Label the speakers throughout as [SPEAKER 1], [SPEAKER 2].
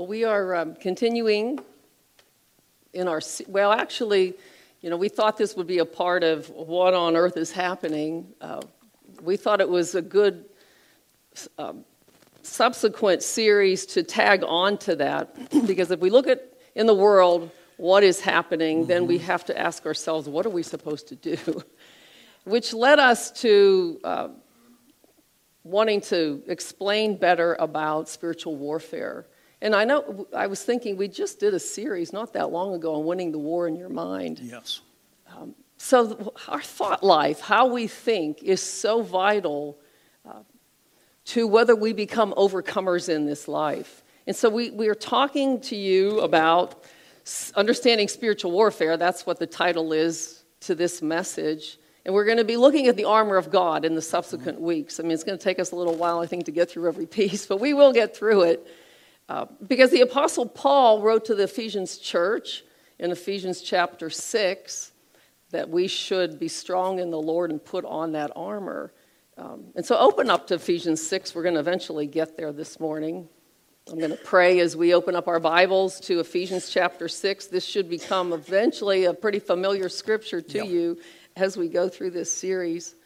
[SPEAKER 1] Well, we are um, continuing in our, well, actually, you know, we thought this would be a part of what on earth is happening. Uh, we thought it was a good um, subsequent series to tag on to that because if we look at in the world what is happening, mm-hmm. then we mm-hmm. have to ask ourselves, what are we supposed to do? Which led us to uh, wanting to explain better about spiritual warfare. And I know I was thinking we just did a series not that long ago on winning the war in your mind.
[SPEAKER 2] Yes.
[SPEAKER 1] Um, so our thought life, how we think, is so vital uh, to whether we become overcomers in this life. And so we, we are talking to you about understanding spiritual warfare. That's what the title is to this message. And we're going to be looking at the armor of God in the subsequent mm-hmm. weeks. I mean, it's going to take us a little while, I think, to get through every piece, but we will get through it. Uh, because the Apostle Paul wrote to the Ephesians church in Ephesians chapter 6 that we should be strong in the Lord and put on that armor. Um, and so open up to Ephesians 6. We're going to eventually get there this morning. I'm going to pray as we open up our Bibles to Ephesians chapter 6. This should become eventually a pretty familiar scripture to yep. you as we go through this series.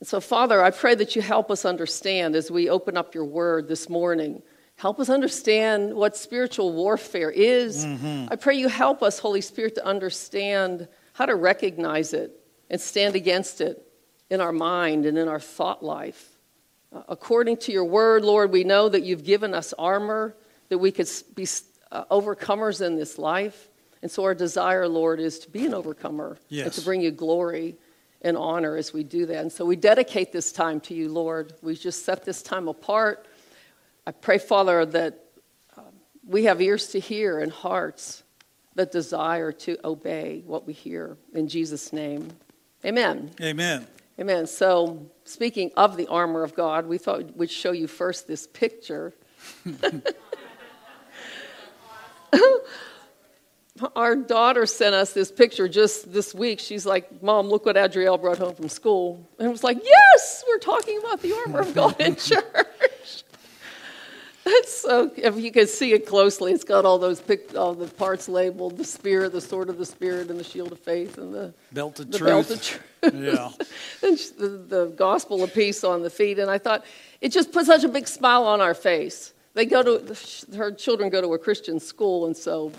[SPEAKER 1] And so, Father, I pray that you help us understand as we open up your word this morning. Help us understand what spiritual warfare is. Mm-hmm. I pray you help us, Holy Spirit, to understand how to recognize it and stand against it in our mind and in our thought life. Uh, according to your word, Lord, we know that you've given us armor, that we could be uh, overcomers in this life. And so our desire, Lord, is to be an overcomer
[SPEAKER 2] yes.
[SPEAKER 1] and to bring you glory and honor as we do that. And so we dedicate this time to you, Lord. We just set this time apart. I pray, Father, that um, we have ears to hear and hearts that desire to obey what we hear. In Jesus' name, amen.
[SPEAKER 2] Amen.
[SPEAKER 1] Amen. So, speaking of the armor of God, we thought we'd show you first this picture. our daughter sent us this picture just this week. She's like, Mom, look what Adrielle brought home from school. And it was like, Yes, we're talking about the armor of God in church. That's so, if you can see it closely, it's got all those pic, all the parts labeled the spear, the sword of the Spirit, and the shield of faith, and the
[SPEAKER 2] belt of
[SPEAKER 1] the
[SPEAKER 2] truth.
[SPEAKER 1] Belt of truth.
[SPEAKER 2] Yeah.
[SPEAKER 1] and the, the gospel of peace on the feet. And I thought, it just put such a big smile on our face. They go to, her children go to a Christian school, and so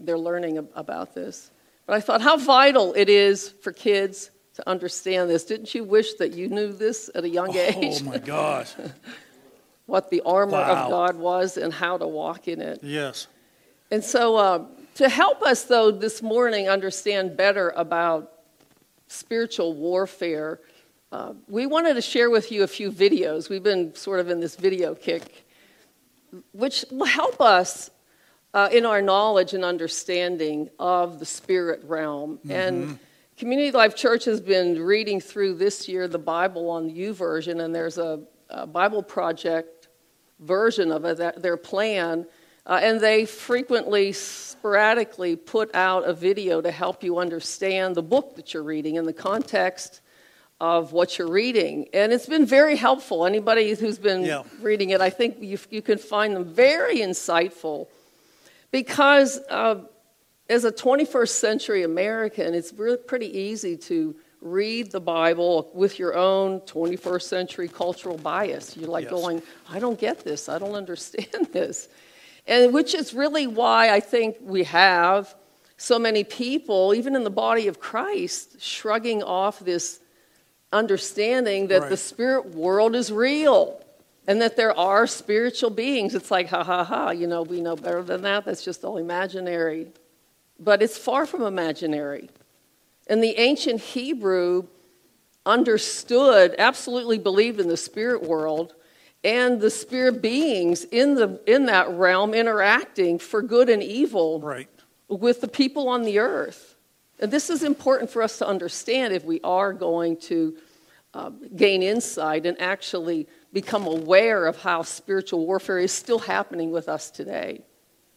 [SPEAKER 1] they're learning about this. But I thought how vital it is for kids to understand this. Didn't you wish that you knew this at a young oh, age?
[SPEAKER 2] Oh my gosh.
[SPEAKER 1] what the armor wow. of God was and how to walk in it.
[SPEAKER 2] Yes.
[SPEAKER 1] And so, uh, to help us, though, this morning understand better about spiritual warfare, uh, we wanted to share with you a few videos. We've been sort of in this video kick, which will help us uh, in our knowledge and understanding of the spirit realm. Mm-hmm. And Community Life Church has been reading through this year the Bible on the YouVersion, and there's a, a Bible Project version of it, that, their plan. Uh, and they frequently, sporadically put out a video to help you understand the book that you're reading in the context of what you're reading. And it's been very helpful. Anybody who's been yeah. reading it, I think you, you can find them very insightful because uh, as a 21st century American, it's really pretty easy to read the Bible with your own 21st century cultural bias. You're like yes. going, I don't get this, I don't understand this. And which is really why I think we have so many people, even in the body of Christ, shrugging off this understanding that right. the spirit world is real and that there are spiritual beings. It's like, ha ha ha, you know, we know better than that. That's just all imaginary. But it's far from imaginary. And the ancient Hebrew understood, absolutely believed in the spirit world and the spirit beings in, the, in that realm interacting for good and evil
[SPEAKER 2] right.
[SPEAKER 1] with the people on the earth. And this is important for us to understand if we are going to uh, gain insight and actually become aware of how spiritual warfare is still happening with us today.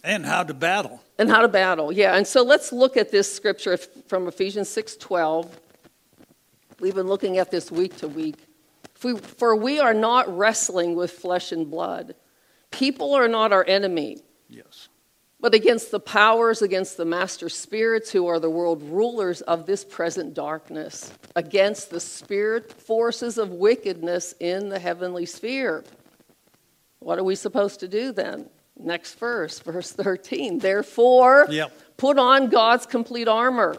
[SPEAKER 2] And how to battle.
[SPEAKER 1] And how to battle, yeah. And so let's look at this scripture from Ephesians 6.12. We've been looking at this week to week. We, for we are not wrestling with flesh and blood, People are not our enemy. But against the powers, against the master spirits who are the world rulers of this present darkness, against the spirit forces of wickedness in the heavenly sphere. What are we supposed to do then? Next verse, verse 13. Therefore,
[SPEAKER 2] Yep.
[SPEAKER 1] put on God's complete armor,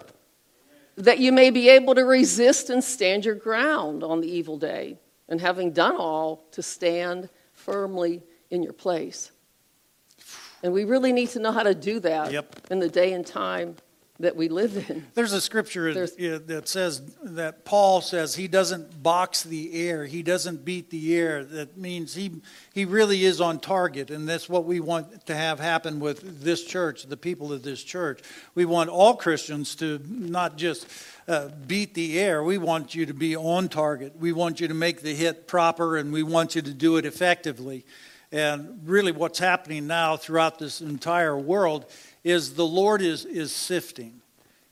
[SPEAKER 1] that you may be able to resist and stand your ground on the evil day, and having done all, to stand firmly in your place. And we really need to know how to do that
[SPEAKER 2] Yep.
[SPEAKER 1] in the day and time that we live in.
[SPEAKER 2] There's a scripture
[SPEAKER 1] There's-
[SPEAKER 2] that says that Paul says he doesn't box the air, he doesn't beat the air. That means he he really is on target, and that's what we want to have happen with this church, the people of this church. We want all Christians to not just uh, beat the air. We want you to be on target. We want you to make the hit proper, and we want you to do it effectively. And really, what's happening now throughout this entire world is the Lord is, is sifting.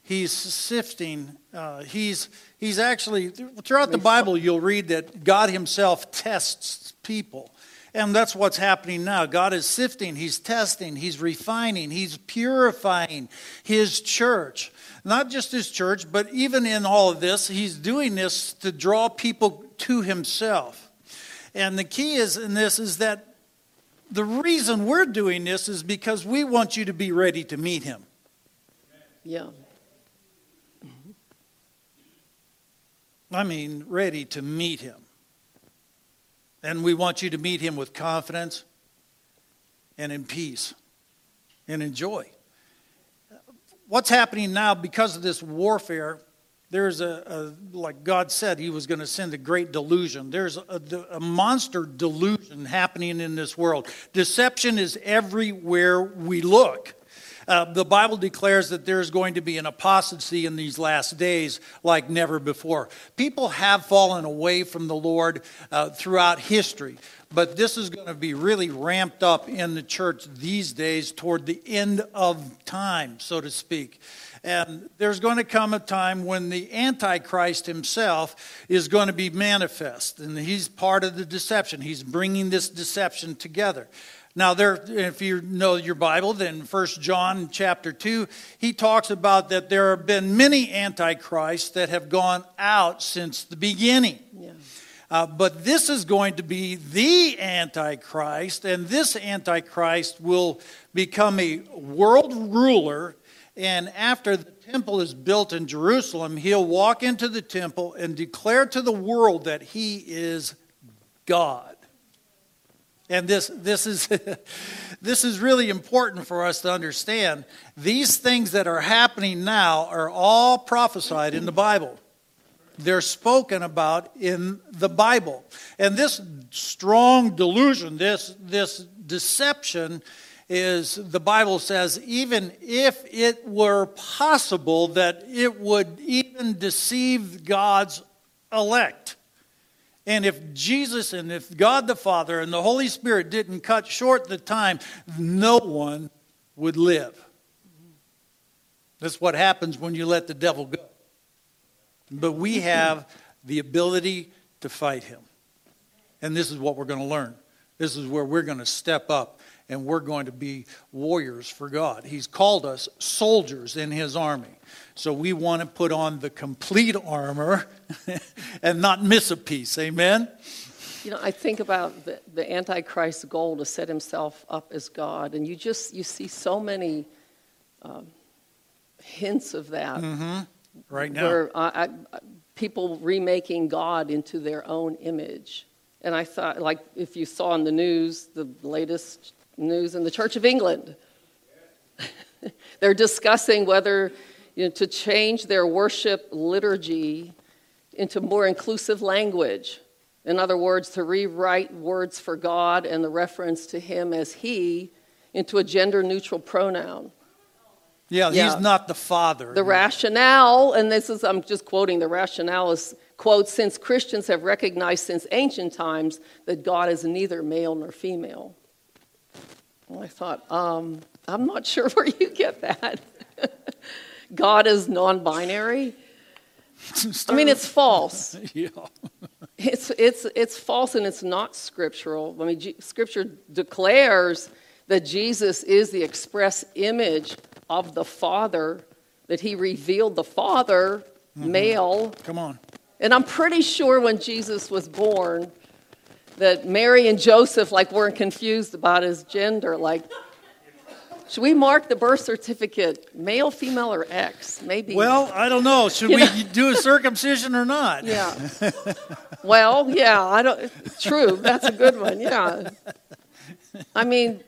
[SPEAKER 2] He's sifting. Uh, he's, he's actually, throughout the Bible, you'll read that God Himself tests people. And that's what's happening now. God is sifting, He's testing, He's refining, He's purifying His church. Not just His church, but even in all of this, He's doing this to draw people to Himself. And the key is in this is that the reason we're doing this is because we want you to be ready to meet him.
[SPEAKER 1] Yeah.
[SPEAKER 2] I mean, ready to meet him. And we want you to meet him with confidence and in peace and in joy. What's happening now because of this warfare? There's a, a like God said, He was going to send a great delusion. There's a, a monster delusion happening in this world. Deception is everywhere we look. Uh, the Bible declares that there's going to be an apostasy in these last days like never before. People have fallen away from the Lord uh, throughout history, but this is going to be really ramped up in the church these days toward the end of time, so to speak. And there's going to come a time when the Antichrist himself is going to be manifest, and he's part of the deception. He's bringing this deception together. Now, there, if you know your Bible, then 1 John chapter 2, he talks about that there have been many antichrists that have gone out since the beginning.
[SPEAKER 1] Yeah.
[SPEAKER 2] Uh, but this is going to be the Antichrist, and this Antichrist will become a world ruler. And after the temple is built in Jerusalem, he'll walk into the temple and declare to the world that he is God. And this, this, is, this is really important for us to understand. These things that are happening now are all prophesied in the Bible. They're spoken about in the Bible. And this strong delusion, this, this deception, is the Bible says, even if it were possible that it would even deceive God's elect. And if Jesus and if God the Father and the Holy Spirit didn't cut short the time, no one would live. That's what happens when you let the devil go. But we have the ability to fight him. And this is what we're going to learn. This is where we're going to step up and we're going to be warriors for God. He's called us soldiers in his army. So we want to put on the complete armor and not miss a piece. Amen?
[SPEAKER 1] You know, I think about the, the Antichrist's goal to set himself up as God, and you just you see so many um, hints of that.
[SPEAKER 2] Right now.
[SPEAKER 1] Where I, I, people remaking God into their own image. And I thought, like, if you saw in the news, the latest news in the Church of England, they're discussing whether you know, to change their worship liturgy into more inclusive language. In other words, to rewrite words for God and the reference to Him as He into a gender neutral pronoun.
[SPEAKER 2] Yeah,
[SPEAKER 1] Yeah.
[SPEAKER 2] he's not the father.
[SPEAKER 1] The rationale, and this is, I'm just quoting, the rationale is, quote, since Christians have recognized since ancient times that God is neither male nor female. And I thought, um, I'm not sure where you get that. God is non binary. I mean, it's false.
[SPEAKER 2] yeah.
[SPEAKER 1] It's, it's, it's false and it's not scriptural. I mean, G- Scripture declares that Jesus is the express image of the Father, that he revealed the Father, male.
[SPEAKER 2] Come on.
[SPEAKER 1] And I'm pretty sure when Jesus was born, that Mary and Joseph like weren't confused about his gender. Like, should we mark the birth certificate male, female, or X? Maybe.
[SPEAKER 2] Well, I don't know. Should
[SPEAKER 1] You
[SPEAKER 2] we
[SPEAKER 1] know-
[SPEAKER 2] do a circumcision or not?
[SPEAKER 1] Yeah. well, yeah, I don't true. That's a good one. Yeah. I mean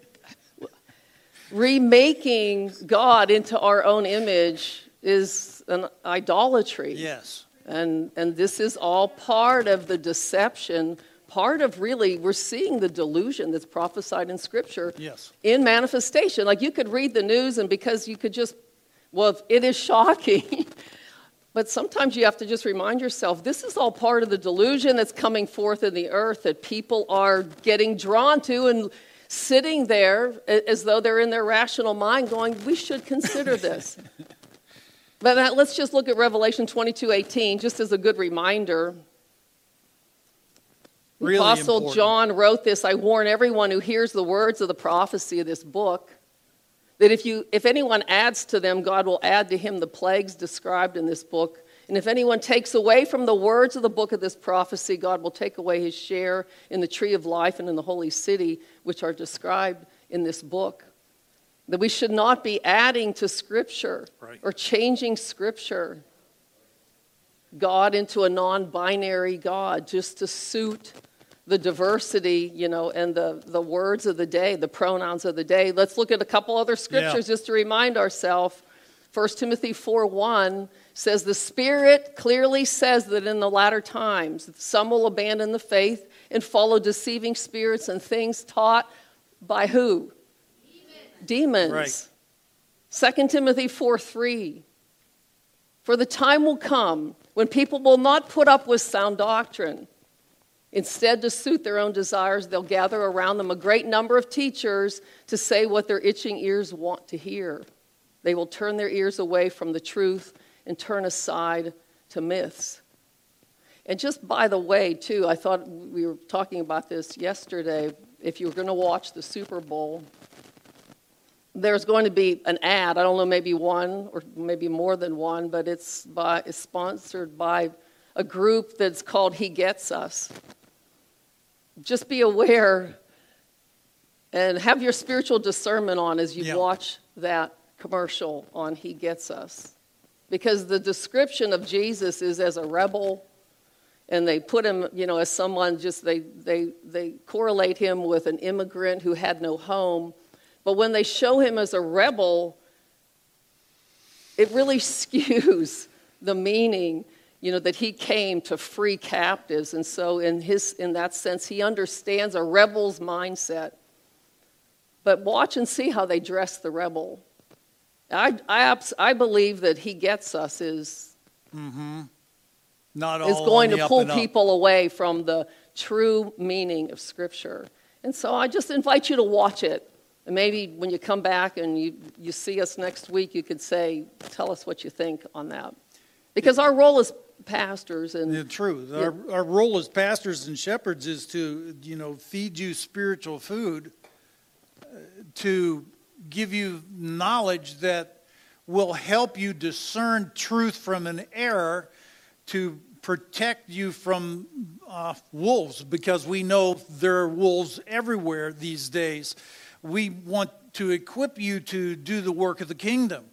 [SPEAKER 1] remaking God into our own image is an idolatry.
[SPEAKER 2] Yes.
[SPEAKER 1] And and this is all part of the deception, part of really we're seeing the delusion that's prophesied in scripture
[SPEAKER 2] Yes.
[SPEAKER 1] in manifestation. Like you could read the news, and because you could just, well, it is shocking. but sometimes you have to just remind yourself this is all part of the delusion that's coming forth in the earth that people are getting drawn to and sitting there as though they're in their rational mind going, we should consider this. but uh, let's just look at Revelation 22 18, just as a good reminder. The
[SPEAKER 2] Really
[SPEAKER 1] Apostle
[SPEAKER 2] important.
[SPEAKER 1] John wrote this I warn everyone who hears the words of the prophecy of this book that if, you, if anyone adds to them, God will add to him the plagues described in this book. And if anyone takes away from the words of the book of this prophecy, God will take away his share in the tree of life and in the holy city, which are described in this book. That we should not be adding to Scripture
[SPEAKER 2] Right.
[SPEAKER 1] or changing Scripture. God into a non binary God just to suit the diversity, you know, and the, the words of the day, the pronouns of the day. Let's look at a couple other scriptures just to remind ourselves. 1 Timothy 4 1 says, The Spirit clearly says that in the latter times some will abandon the faith and follow deceiving spirits and things taught by who? Demons.
[SPEAKER 2] Right.
[SPEAKER 1] 2 Timothy 4 3. For the time will come when people will not put up with sound doctrine. Instead, to suit their own desires, they'll gather around them a great number of teachers to say what their itching ears want to hear. They will turn their ears away from the truth and turn aside to myths. And just by the way, too, I thought we were talking about this yesterday. If you were going to watch the Super Bowl, there's going to be an ad. I don't know, maybe one or maybe more than one, but it's by it's sponsored by a group that's called He Gets Us. Just be aware and have your spiritual discernment on as you
[SPEAKER 2] Yeah.
[SPEAKER 1] watch that commercial on He Gets Us. Because the description of Jesus is as a rebel, and they put him, you know, as someone just, they, they, they correlate him with an immigrant who had no home. But when they show him as a rebel, it really skews the meaning, you know, that he came to free captives. And so, in, his, in that sense, he understands a rebel's mindset. But watch and see how they dress the rebel. I, I, I believe that he gets us is,
[SPEAKER 2] Not all
[SPEAKER 1] is going to pull people away from the true meaning of Scripture. And so I just invite you to watch it. And maybe when you come back and you, you see us next week, you could say, tell us what you think on that. Because our role as pastors and
[SPEAKER 2] The truth. Our, our role as pastors and shepherds is to, you know, feed you spiritual food, uh, to give you knowledge that will help you discern truth from an error, to protect you from uh, wolves, because we know there are wolves everywhere these days. We want to equip you to do the work of the kingdom.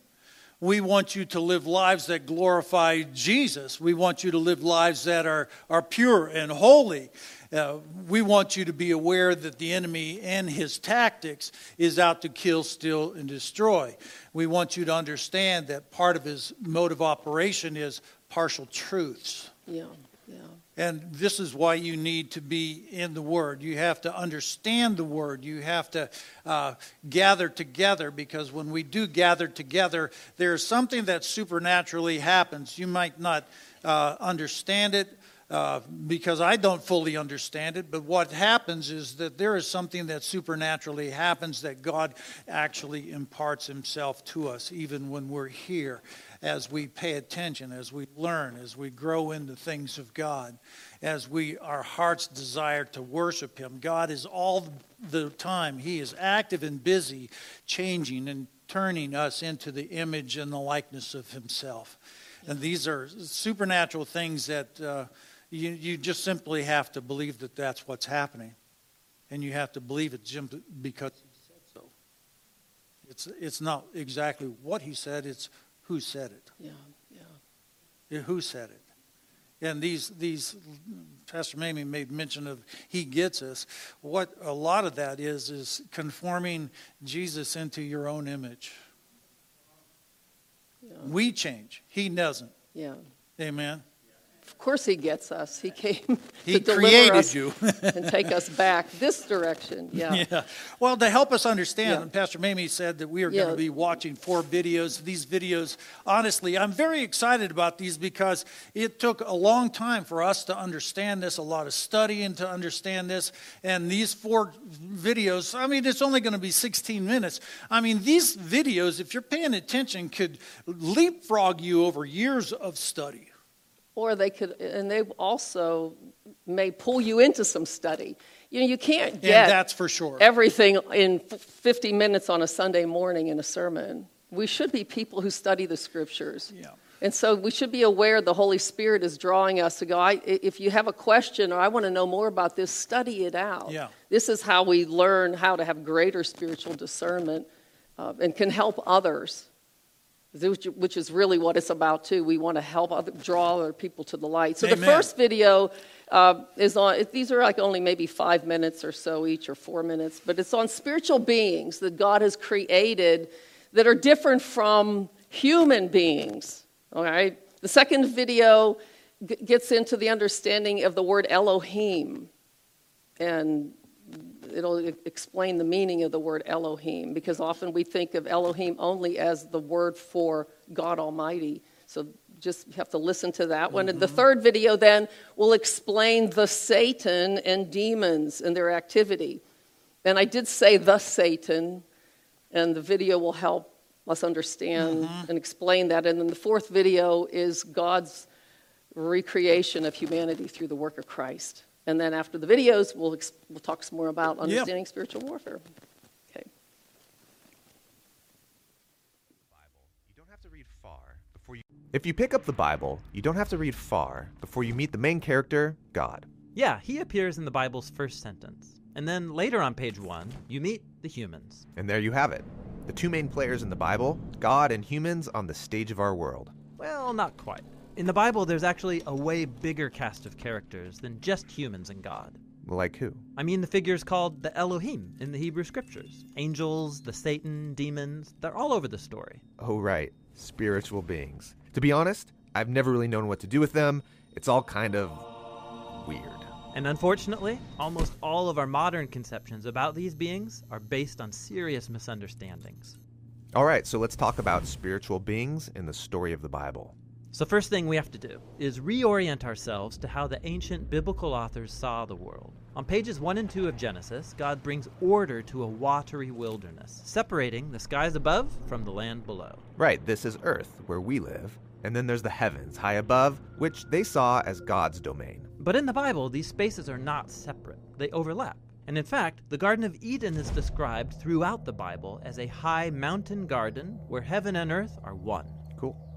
[SPEAKER 2] We want you to live lives that glorify Jesus. We want you to live lives that are, are pure and holy. Uh, we want you to be aware that the enemy and his tactics is out to kill, steal, and destroy. We want you to understand that part of his mode of operation is partial truths.
[SPEAKER 1] yeah, yeah.
[SPEAKER 2] And this is why you need to be in the Word. You have to understand the Word. You have to uh, gather together because when we do gather together, there's something that supernaturally happens. You might not uh, understand it. uh, because I don't fully understand it. But what happens is that there is something that supernaturally happens that God actually imparts Himself to us, even when we're here, as we pay attention, as we learn, as we grow in the things of God, as we our hearts desire to worship Him. God is all the time. He is active and busy, changing and turning us into the image and the likeness of Himself. And these are supernatural things that. Uh, you, you just simply have to believe that that's what's happening. And you have to believe it Jim, because. It's, it's not exactly what he said, it's who said it.
[SPEAKER 1] Yeah, yeah.
[SPEAKER 2] Who said it. And these, these, Pastor Mamie made mention of he gets us. What a lot of that is, is conforming Jesus into your own image. Yeah. We change, he doesn't.
[SPEAKER 1] Yeah.
[SPEAKER 2] Amen.
[SPEAKER 1] Of course, He gets us. He came
[SPEAKER 2] he
[SPEAKER 1] to deliver us
[SPEAKER 2] you.
[SPEAKER 1] and take us back this direction. Yeah.
[SPEAKER 2] yeah. Well, to help us understand, yeah. Pastor Mamie said that we are yeah. going to be watching four videos. These videos, honestly, I'm very excited about these because it took a long time for us to understand this, a lot of studying to understand this. And these four videos, I mean, it's only going to be 16 minutes. I mean, these videos, if you're paying attention, could leapfrog you over years of study
[SPEAKER 1] or they could, and they also may pull you into some study. You know, you can't get
[SPEAKER 2] that's for sure.
[SPEAKER 1] everything in 50 minutes on a Sunday morning in a sermon. We should be people who study the scriptures.
[SPEAKER 2] Yeah.
[SPEAKER 1] And so we should be aware the Holy Spirit is drawing us to go, if you have a question or I want to know more about this, study it out.
[SPEAKER 2] Yeah.
[SPEAKER 1] This is how we learn how to have greater spiritual discernment uh, and can help others which is really what it's about too. We want to help other, draw other people to the light. So
[SPEAKER 2] Amen.
[SPEAKER 1] the first video uh, is on. These are like only maybe five minutes or so each, or four minutes, but it's on spiritual beings that God has created that are different from human beings. All right. The second video g- gets into the understanding of the word Elohim, and it'll explain the meaning of the word Elohim because often we think of Elohim only as the word for God Almighty. So just have to listen to that one. Mm-hmm. And the mm-hmm. third video then will explain the Satan and demons and their activity. And I did say the Satan, and the video will help us understand mm-hmm. and explain that. And then the fourth video is God's recreation of humanity through the work of Christ. And then after the videos, we'll, we'll talk some more about understanding yep. spiritual warfare. Okay.
[SPEAKER 3] If you pick up the Bible, you don't have to read far before you meet the main character, God.
[SPEAKER 4] Yeah, he appears in the Bible's first sentence. And then later on page one, you meet the humans.
[SPEAKER 3] And there you have it. The two main players in the Bible, God and humans on the stage of our world.
[SPEAKER 4] Well, not quite. In the Bible, there's actually a way bigger cast of characters than just humans and God.
[SPEAKER 3] Like who?
[SPEAKER 4] I mean, the figures called the Elohim in the Hebrew scriptures. Angels, the Satan, demons, they're all over the story.
[SPEAKER 3] Oh, right. Spiritual beings. To be honest, I've never really known what to do with them. It's all kind of weird.
[SPEAKER 4] And unfortunately, almost all of our modern conceptions about these beings are based on serious misunderstandings.
[SPEAKER 3] All right, so let's talk about spiritual beings in the story of the Bible.
[SPEAKER 4] So, first thing we have to do is reorient ourselves to how the ancient biblical authors saw the world. On pages 1 and 2 of Genesis, God brings order to a watery wilderness, separating the skies above from the land below.
[SPEAKER 3] Right, this is Earth, where we live, and then there's the heavens high above, which they saw as God's domain.
[SPEAKER 4] But in the Bible, these spaces are not separate, they overlap. And in fact, the Garden of Eden is described throughout the Bible as a high mountain garden where heaven and earth are one.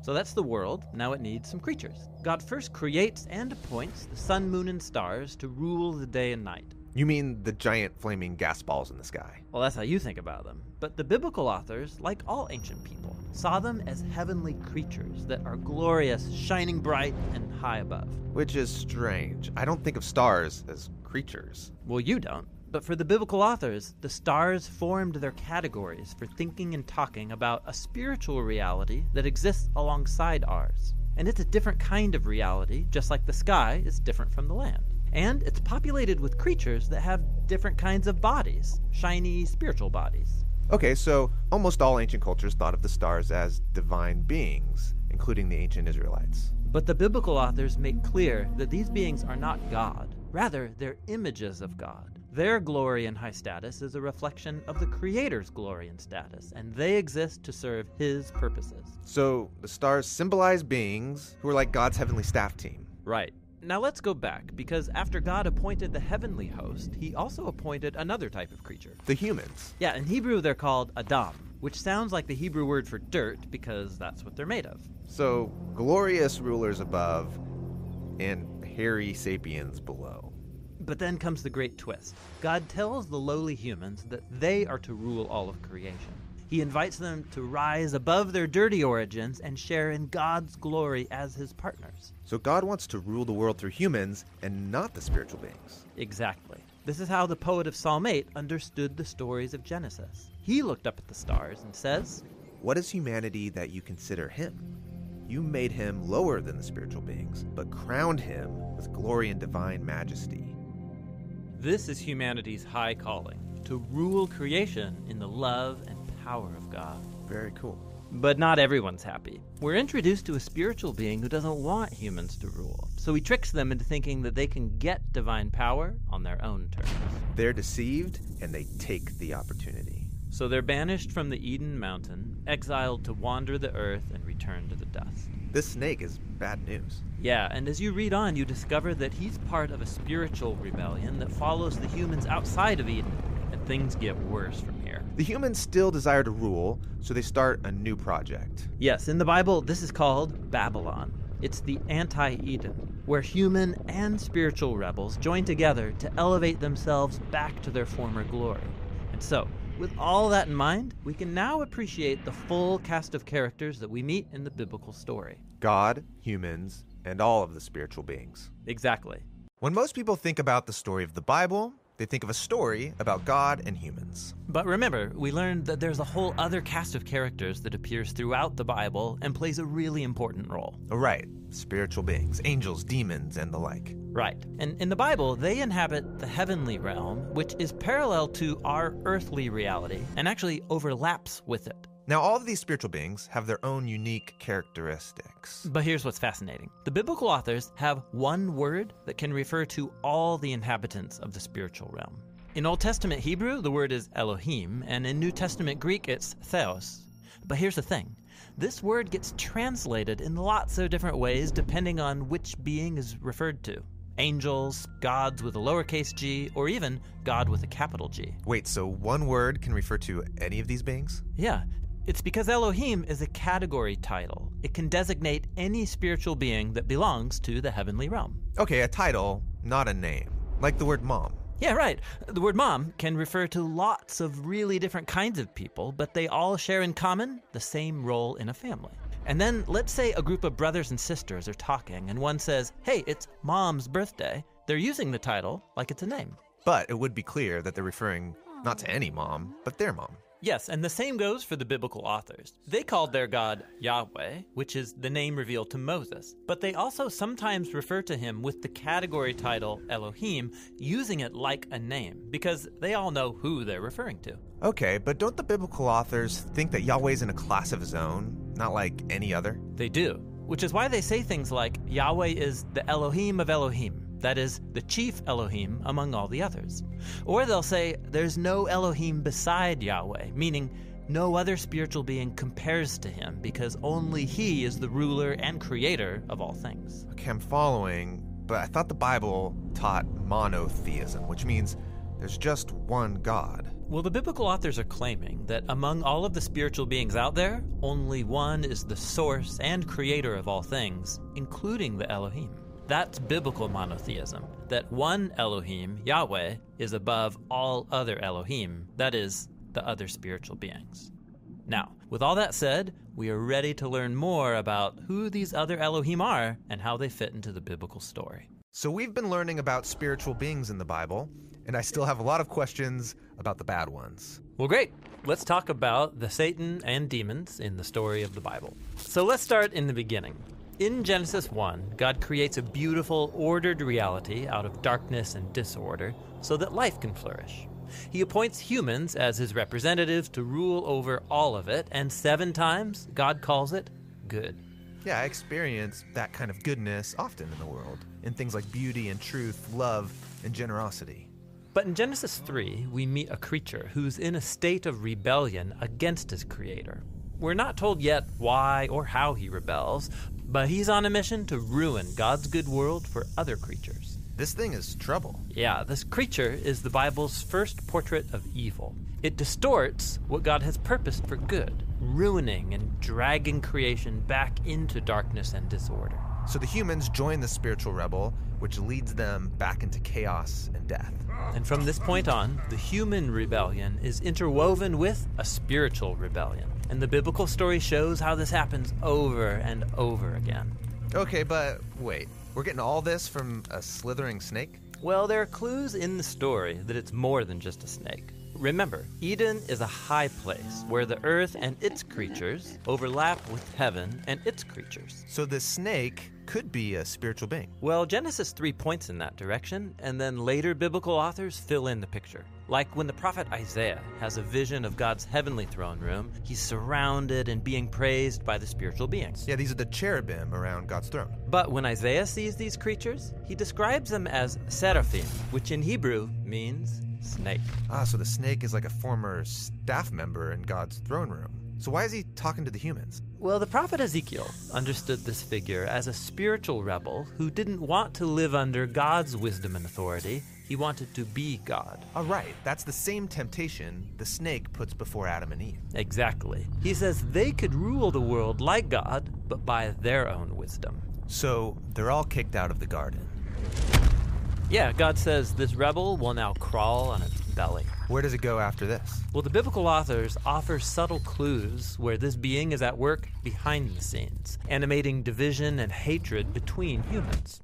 [SPEAKER 4] So that's the world. Now it needs some creatures. God first creates and appoints the sun, moon, and stars to rule the day and night.
[SPEAKER 3] You mean the giant flaming gas balls in the sky?
[SPEAKER 4] Well, that's how you think about them. But the biblical authors, like all ancient people, saw them as heavenly creatures that are glorious, shining bright, and high above.
[SPEAKER 3] Which is strange. I don't think of stars as creatures.
[SPEAKER 4] Well, you don't. But for the biblical authors, the stars formed their categories for thinking and talking about a spiritual reality that exists alongside ours. And it's a different kind of reality, just like the sky is different from the land. And it's populated with creatures that have different kinds of bodies, shiny spiritual bodies.
[SPEAKER 3] Okay, so almost all ancient cultures thought of the stars as divine beings, including the ancient Israelites.
[SPEAKER 4] But the biblical authors make clear that these beings are not God. Rather, they're images of God. Their glory and high status is a reflection of the Creator's glory and status, and they exist to serve His purposes.
[SPEAKER 3] So the stars symbolize beings who are like God's heavenly staff team.
[SPEAKER 4] Right. Now let's go back, because after God appointed the heavenly host, He also appointed another type of creature.
[SPEAKER 3] The humans.
[SPEAKER 4] Yeah, in Hebrew they're called Adam, which sounds like the Hebrew word for dirt because that's what they're made of.
[SPEAKER 3] So glorious rulers above and hairy sapiens below.
[SPEAKER 4] But then comes the great twist. God tells the lowly humans that they are to rule all of creation. He invites them to rise above their dirty origins and share in God's glory as his partners.
[SPEAKER 3] So God wants to rule the world through humans and not the spiritual beings.
[SPEAKER 4] Exactly. This is how the poet of Psalm 8 understood the stories of Genesis. He looked up at the stars and says,
[SPEAKER 3] What is humanity that you consider him? You made him lower than the spiritual beings, but crowned him with glory and divine majesty.
[SPEAKER 4] This is humanity's high calling to rule creation in the love and power of God.
[SPEAKER 3] Very cool.
[SPEAKER 4] But not everyone's happy. We're introduced to a spiritual being who doesn't want humans to rule. So he tricks them into thinking that they can get divine power on their own terms.
[SPEAKER 3] They're deceived and they take the opportunity.
[SPEAKER 4] So they're banished from the Eden mountain, exiled to wander the earth and return to the dust.
[SPEAKER 3] This snake is bad news.
[SPEAKER 4] Yeah, and as you read on, you discover that he's part of a spiritual rebellion that follows the humans outside of Eden, and things get worse from here.
[SPEAKER 3] The humans still desire to rule, so they start a new project.
[SPEAKER 4] Yes, in the Bible, this is called Babylon. It's the anti Eden, where human and spiritual rebels join together to elevate themselves back to their former glory. And so, with all that in mind, we can now appreciate the full cast of characters that we meet in the biblical story.
[SPEAKER 3] God, humans, and all of the spiritual beings.
[SPEAKER 4] Exactly.
[SPEAKER 3] When most people think about the story of the Bible, they think of a story about God and humans.
[SPEAKER 4] But remember, we learned that there's a whole other cast of characters that appears throughout the Bible and plays a really important role.
[SPEAKER 3] Oh, right. Spiritual beings, angels, demons, and the like.
[SPEAKER 4] Right. And in the Bible, they inhabit the heavenly realm, which is parallel to our earthly reality and actually overlaps with it.
[SPEAKER 3] Now, all of these spiritual beings have their own unique characteristics.
[SPEAKER 4] But here's what's fascinating the biblical authors have one word that can refer to all the inhabitants of the spiritual realm. In Old Testament Hebrew, the word is Elohim, and in New Testament Greek, it's Theos. But here's the thing this word gets translated in lots of different ways depending on which being is referred to angels, gods with a lowercase g, or even God with a capital G.
[SPEAKER 3] Wait, so one word can refer to any of these beings?
[SPEAKER 4] Yeah, it's because Elohim is a category title. It can designate any spiritual being that belongs to the heavenly realm.
[SPEAKER 3] Okay, a title, not a name. Like the word mom.
[SPEAKER 4] Yeah, right. The word mom can refer to lots of really different kinds of people, but they all share in common the same role in a family. And then let's say a group of brothers and sisters are talking, and one says, Hey, it's mom's birthday. They're using the title like it's a name.
[SPEAKER 3] But it would be clear that they're referring not to any mom, but their mom.
[SPEAKER 4] Yes, and the same goes for the biblical authors. They called their God Yahweh, which is the name revealed to Moses, but they also sometimes refer to him with the category title Elohim, using it like a name, because they all know who they're referring to.
[SPEAKER 3] Okay, but don't the biblical authors think that Yahweh's in a class of his own, not like any other?
[SPEAKER 4] They do, which is why they say things like Yahweh is the Elohim of Elohim, that is, the chief Elohim among all the others. Or they'll say, there's no Elohim beside Yahweh, meaning no other spiritual being compares to him because only he is the ruler and creator of all things.
[SPEAKER 3] Okay, I'm following, but I thought the Bible taught monotheism, which means there's just one God.
[SPEAKER 4] Well, the biblical authors are claiming that among all of the spiritual beings out there, only one is the source and creator of all things, including the Elohim. That's biblical monotheism, that one Elohim, Yahweh, is above all other Elohim, that is, the other spiritual beings. Now, with all that said, we are ready to learn more about who these other Elohim are and how they fit into the biblical story.
[SPEAKER 3] So we've been learning about spiritual beings in the Bible, and I still have a lot of questions about the bad ones.
[SPEAKER 4] Well, great. Let's talk about the Satan and demons in the story of the Bible. So let's start in the beginning. In Genesis 1, God creates a beautiful, ordered reality out of darkness and disorder so that life can flourish. He appoints humans as his representatives to rule over all of it, and seven times God calls it good.
[SPEAKER 3] Yeah, I experience that kind of goodness often in the world, in things like beauty and truth, love and generosity.
[SPEAKER 4] But in Genesis 3, we meet a creature who's in a state of rebellion against his creator. We're not told yet why or how he rebels, but he's on a mission to ruin God's good world for other creatures.
[SPEAKER 3] This thing is trouble.
[SPEAKER 4] Yeah, this creature is the Bible's first portrait of evil. It distorts what God has purposed for good, ruining and dragging creation back into darkness and disorder.
[SPEAKER 3] So the humans join the spiritual rebel, which leads them back into chaos and death.
[SPEAKER 4] And from this point on, the human rebellion is interwoven with a spiritual rebellion. And the biblical story shows how this happens over and over again.
[SPEAKER 3] Okay, but wait. We're getting all this from a slithering snake?
[SPEAKER 4] Well, there are clues in the story that it's more than just a snake. Remember, Eden is a high place where the earth and its creatures overlap with heaven and its creatures.
[SPEAKER 3] So the snake could be a spiritual being.
[SPEAKER 4] Well, Genesis 3 points in that direction, and then later biblical authors fill in the picture. Like when the prophet Isaiah has a vision of God's heavenly throne room, he's surrounded and being praised by the spiritual beings.
[SPEAKER 3] Yeah, these are the cherubim around God's throne.
[SPEAKER 4] But when Isaiah sees these creatures, he describes them as seraphim, which in Hebrew means snake.
[SPEAKER 3] Ah, so the snake is like a former staff member in God's throne room. So why is he talking to the humans?
[SPEAKER 4] Well, the prophet Ezekiel understood this figure as a spiritual rebel who didn't want to live under God's wisdom and authority. He wanted to be God.
[SPEAKER 3] All right, that's the same temptation the snake puts before Adam and Eve.
[SPEAKER 4] Exactly. He says they could rule the world like God, but by their own wisdom.
[SPEAKER 3] So they're all kicked out of the garden.
[SPEAKER 4] Yeah, God says this rebel will now crawl on its belly.
[SPEAKER 3] Where does it go after this?
[SPEAKER 4] Well, the biblical authors offer subtle clues where this being is at work behind the scenes, animating division and hatred between humans.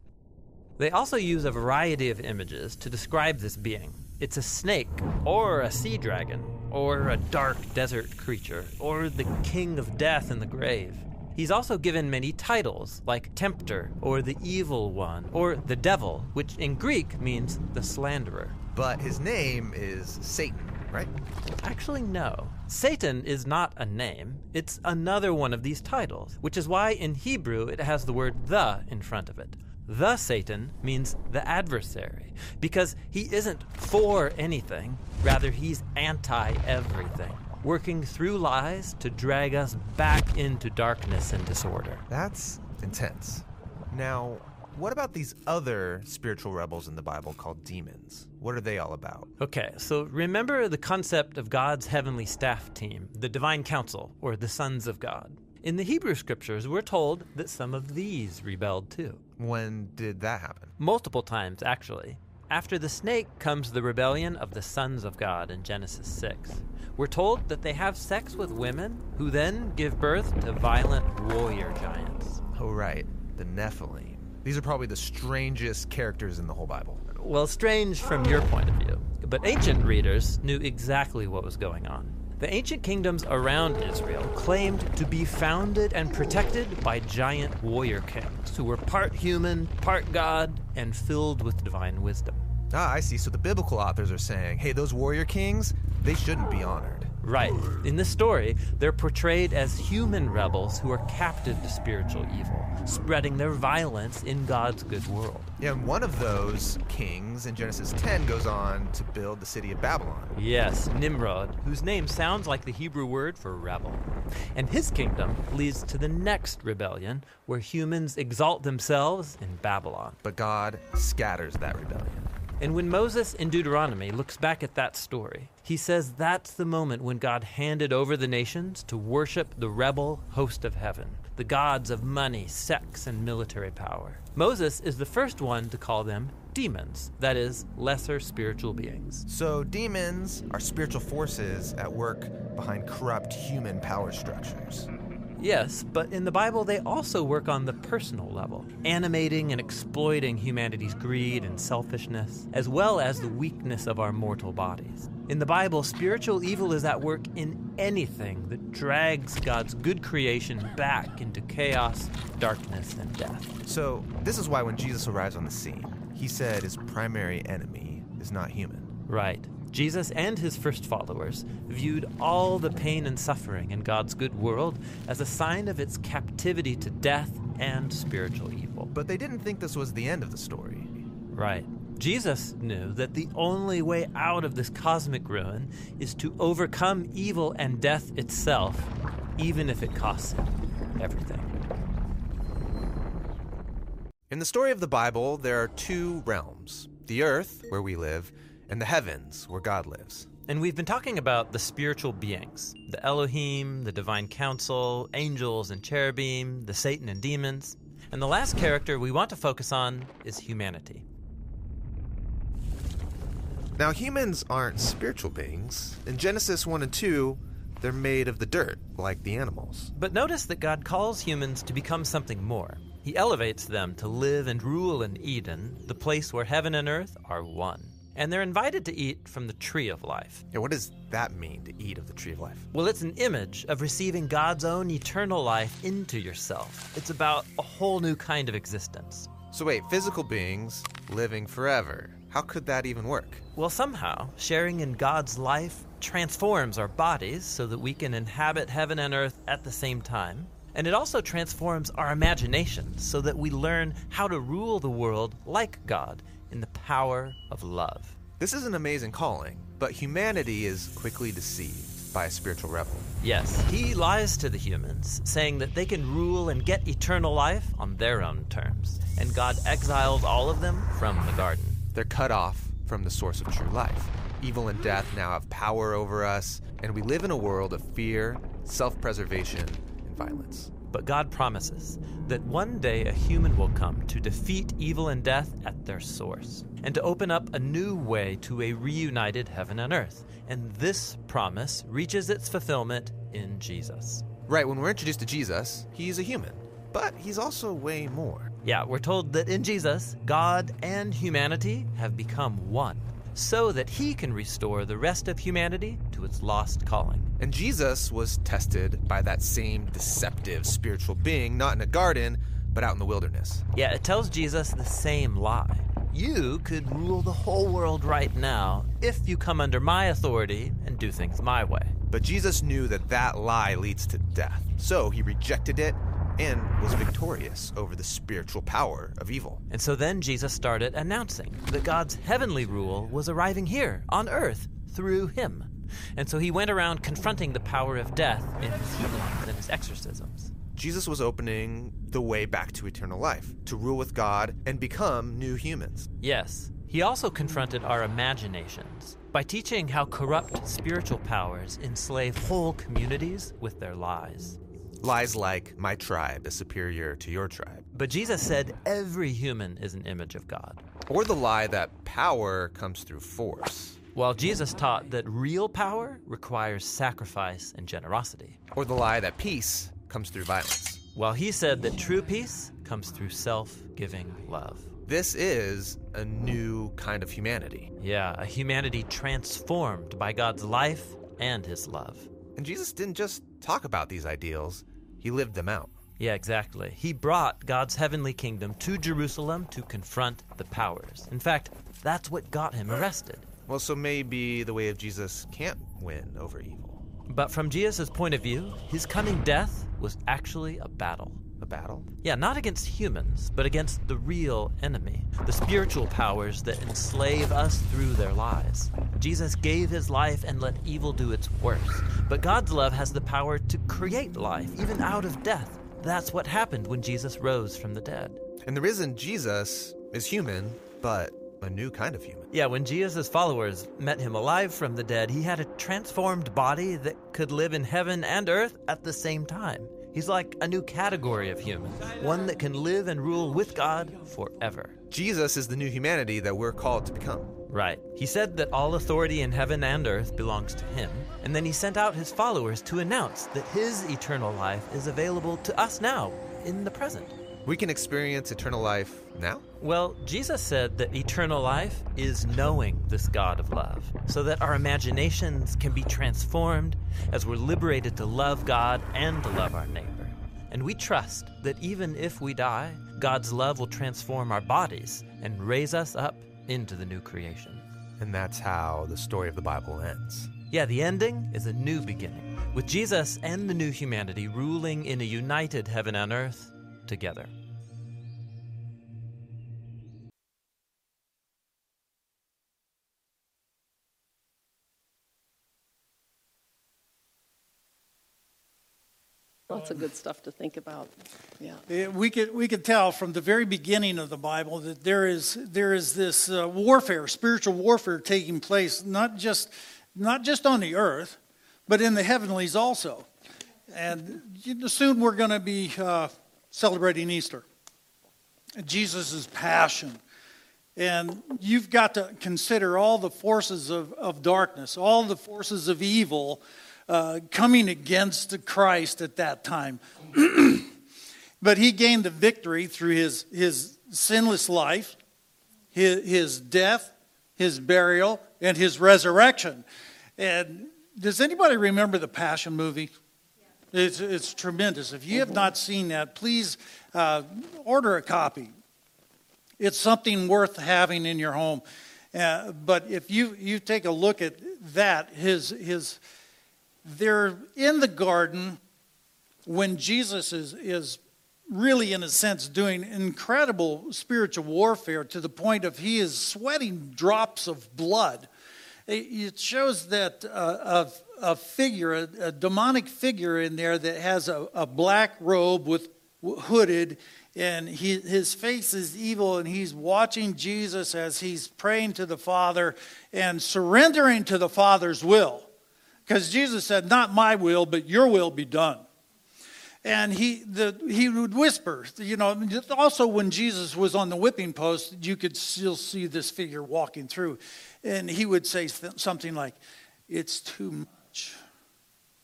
[SPEAKER 4] They also use a variety of images to describe this being. It's a snake, or a sea dragon, or a dark desert creature, or the king of death in the grave. He's also given many titles, like Tempter, or the Evil One, or the Devil, which in Greek means the slanderer.
[SPEAKER 3] But his name is Satan, right?
[SPEAKER 4] Actually, no. Satan is not a name, it's another one of these titles, which is why in Hebrew it has the word the in front of it. The Satan means the adversary, because he isn't for anything, rather, he's anti everything, working through lies to drag us back into darkness and disorder.
[SPEAKER 3] That's intense. Now, what about these other spiritual rebels in the Bible called demons? What are they all about?
[SPEAKER 4] Okay, so remember the concept of God's heavenly staff team, the divine council, or the sons of God. In the Hebrew scriptures, we're told that some of these rebelled too.
[SPEAKER 3] When did that happen?
[SPEAKER 4] Multiple times, actually. After the snake comes the rebellion of the sons of God in Genesis 6. We're told that they have sex with women who then give birth to violent warrior giants.
[SPEAKER 3] Oh, right, the Nephilim. These are probably the strangest characters in the whole Bible.
[SPEAKER 4] Well, strange from your point of view, but ancient readers knew exactly what was going on. The ancient kingdoms around Israel claimed to be founded and protected by giant warrior kings who were part human, part god, and filled with divine wisdom.
[SPEAKER 3] Ah, I see. So the biblical authors are saying, hey, those warrior kings, they shouldn't be honored.
[SPEAKER 4] Right. In this story, they're portrayed as human rebels who are captive to spiritual evil, spreading their violence in God's good world.
[SPEAKER 3] Yeah, and one of those kings in Genesis 10 goes on to build the city of Babylon.
[SPEAKER 4] Yes, Nimrod, whose name sounds like the Hebrew word for rebel. And his kingdom leads to the next rebellion, where humans exalt themselves in Babylon.
[SPEAKER 3] But God scatters that rebellion.
[SPEAKER 4] And when Moses in Deuteronomy looks back at that story, he says that's the moment when God handed over the nations to worship the rebel host of heaven, the gods of money, sex, and military power. Moses is the first one to call them demons, that is, lesser spiritual beings.
[SPEAKER 3] So demons are spiritual forces at work behind corrupt human power structures.
[SPEAKER 4] Yes, but in the Bible, they also work on the personal level, animating and exploiting humanity's greed and selfishness, as well as the weakness of our mortal bodies. In the Bible, spiritual evil is at work in anything that drags God's good creation back into chaos, darkness, and death.
[SPEAKER 3] So, this is why when Jesus arrives on the scene, he said his primary enemy is not human.
[SPEAKER 4] Right. Jesus and his first followers viewed all the pain and suffering in God's good world as a sign of its captivity to death and spiritual evil.
[SPEAKER 3] But they didn't think this was the end of the story.
[SPEAKER 4] Right. Jesus knew that the only way out of this cosmic ruin is to overcome evil and death itself, even if it costs him everything.
[SPEAKER 3] In the story of the Bible, there are two realms the earth, where we live, and the heavens, where God lives.
[SPEAKER 4] And we've been talking about the spiritual beings the Elohim, the divine council, angels and cherubim, the Satan and demons. And the last character we want to focus on is humanity.
[SPEAKER 3] Now, humans aren't spiritual beings. In Genesis 1 and 2, they're made of the dirt, like the animals.
[SPEAKER 4] But notice that God calls humans to become something more. He elevates them to live and rule in Eden, the place where heaven and earth are one. And they're invited to eat from the tree of life.
[SPEAKER 3] Yeah, what does that mean to eat of the tree of life?
[SPEAKER 4] Well, it's an image of receiving God's own eternal life into yourself. It's about a whole new kind of existence.
[SPEAKER 3] So, wait, physical beings living forever. How could that even work?
[SPEAKER 4] Well, somehow, sharing in God's life transforms our bodies so that we can inhabit heaven and earth at the same time. And it also transforms our imagination so that we learn how to rule the world like God in the power of love.
[SPEAKER 3] This is an amazing calling, but humanity is quickly deceived by a spiritual rebel.
[SPEAKER 4] Yes, he lies to the humans, saying that they can rule and get eternal life on their own terms. And God exiles all of them from the garden.
[SPEAKER 3] They're cut off from the source of true life. Evil and death now have power over us, and we live in a world of fear, self preservation, and violence.
[SPEAKER 4] But God promises that one day a human will come to defeat evil and death at their source, and to open up a new way to a reunited heaven and earth. And this promise reaches its fulfillment in Jesus.
[SPEAKER 3] Right, when we're introduced to Jesus, he's a human, but he's also way more.
[SPEAKER 4] Yeah, we're told that in Jesus, God and humanity have become one, so that he can restore the rest of humanity to its lost calling.
[SPEAKER 3] And Jesus was tested by that same deceptive spiritual being, not in a garden, but out in the wilderness.
[SPEAKER 4] Yeah, it tells Jesus the same lie. You could rule the whole world right now if you come under my authority and do things my way.
[SPEAKER 3] But Jesus knew that that lie leads to death, so he rejected it and was victorious over the spiritual power of evil.
[SPEAKER 4] And so then Jesus started announcing that God's heavenly rule was arriving here on earth through him. And so he went around confronting the power of death in his healings and his exorcisms.
[SPEAKER 3] Jesus was opening the way back to eternal life, to rule with God and become new humans.
[SPEAKER 4] Yes, he also confronted our imaginations by teaching how corrupt spiritual powers enslave whole communities with their lies.
[SPEAKER 3] Lies like, my tribe is superior to your tribe.
[SPEAKER 4] But Jesus said every human is an image of God.
[SPEAKER 3] Or the lie that power comes through force.
[SPEAKER 4] While Jesus taught that real power requires sacrifice and generosity.
[SPEAKER 3] Or the lie that peace comes through violence.
[SPEAKER 4] While he said that true peace comes through self giving love.
[SPEAKER 3] This is a new kind of humanity.
[SPEAKER 4] Yeah, a humanity transformed by God's life and his love.
[SPEAKER 3] And Jesus didn't just talk about these ideals, he lived them out.
[SPEAKER 4] Yeah, exactly. He brought God's heavenly kingdom to Jerusalem to confront the powers. In fact, that's what got him arrested.
[SPEAKER 3] Well, so maybe the way of Jesus can't win over evil.
[SPEAKER 4] But from Jesus' point of view, his coming death was actually a battle.
[SPEAKER 3] A battle?
[SPEAKER 4] Yeah, not against humans, but against the real enemy, the spiritual powers that enslave us through their lies. Jesus gave his life and let evil do its worst. But God's love has the power to create life, even out of death. That's what happened when Jesus rose from the dead.
[SPEAKER 3] And the risen Jesus is human, but a new kind of human.
[SPEAKER 4] Yeah, when Jesus' followers met him alive from the dead, he had a transformed body that could live in heaven and earth at the same time. He's like a new category of human, one that can live and rule with God forever.
[SPEAKER 3] Jesus is the new humanity that we're called to become.
[SPEAKER 4] Right. He said that all authority in heaven and earth belongs to him, and then he sent out his followers to announce that his eternal life is available to us now, in the present.
[SPEAKER 3] We can experience eternal life now?
[SPEAKER 4] Well, Jesus said that eternal life is knowing this God of love, so that our imaginations can be transformed as we're liberated to love God and to love our neighbor. And we trust that even if we die, God's love will transform our bodies and raise us up into the new creation.
[SPEAKER 3] And that's how the story of the Bible ends.
[SPEAKER 4] Yeah, the ending is a new beginning, with Jesus and the new humanity ruling in a united heaven and earth together.
[SPEAKER 1] Lots of good stuff to think about. Yeah.
[SPEAKER 2] Eh, We could, we could tell from the very beginning of the Bible that there is, there is this uh, warfare, spiritual warfare taking place, not just, not just on the earth, but in the heavenlies also. And soon we're going to be uh, celebrating Easter, Jesus' passion. And you've got to consider all the forces of, of darkness, all the forces of evil uh, coming against Christ at that time. but he gained the victory through his, his sinless life, his, his death, his burial, and his resurrection. And does anybody remember the Passion movie? It's, it's tremendous. If you have not seen that, please uh, order a copy. It's something worth having in your home. Uh, but if you, you take a look at that, his, his, they're in the garden when Jesus is, is really, in a sense, doing incredible spiritual warfare to the point of he is sweating drops of blood. It shows that uh, a, a figure, a, a, demonic figure in there that has a, a black robe with hooded, and he, his face is evil, and he's watching Jesus as he's praying to the Father and surrendering to the Father's will. Because Jesus said, Not my will, but your will be done. And he, the, he would whisper, you know, also when Jesus was on the whipping post, you could still see this figure walking through. And he would say something like, It's too much.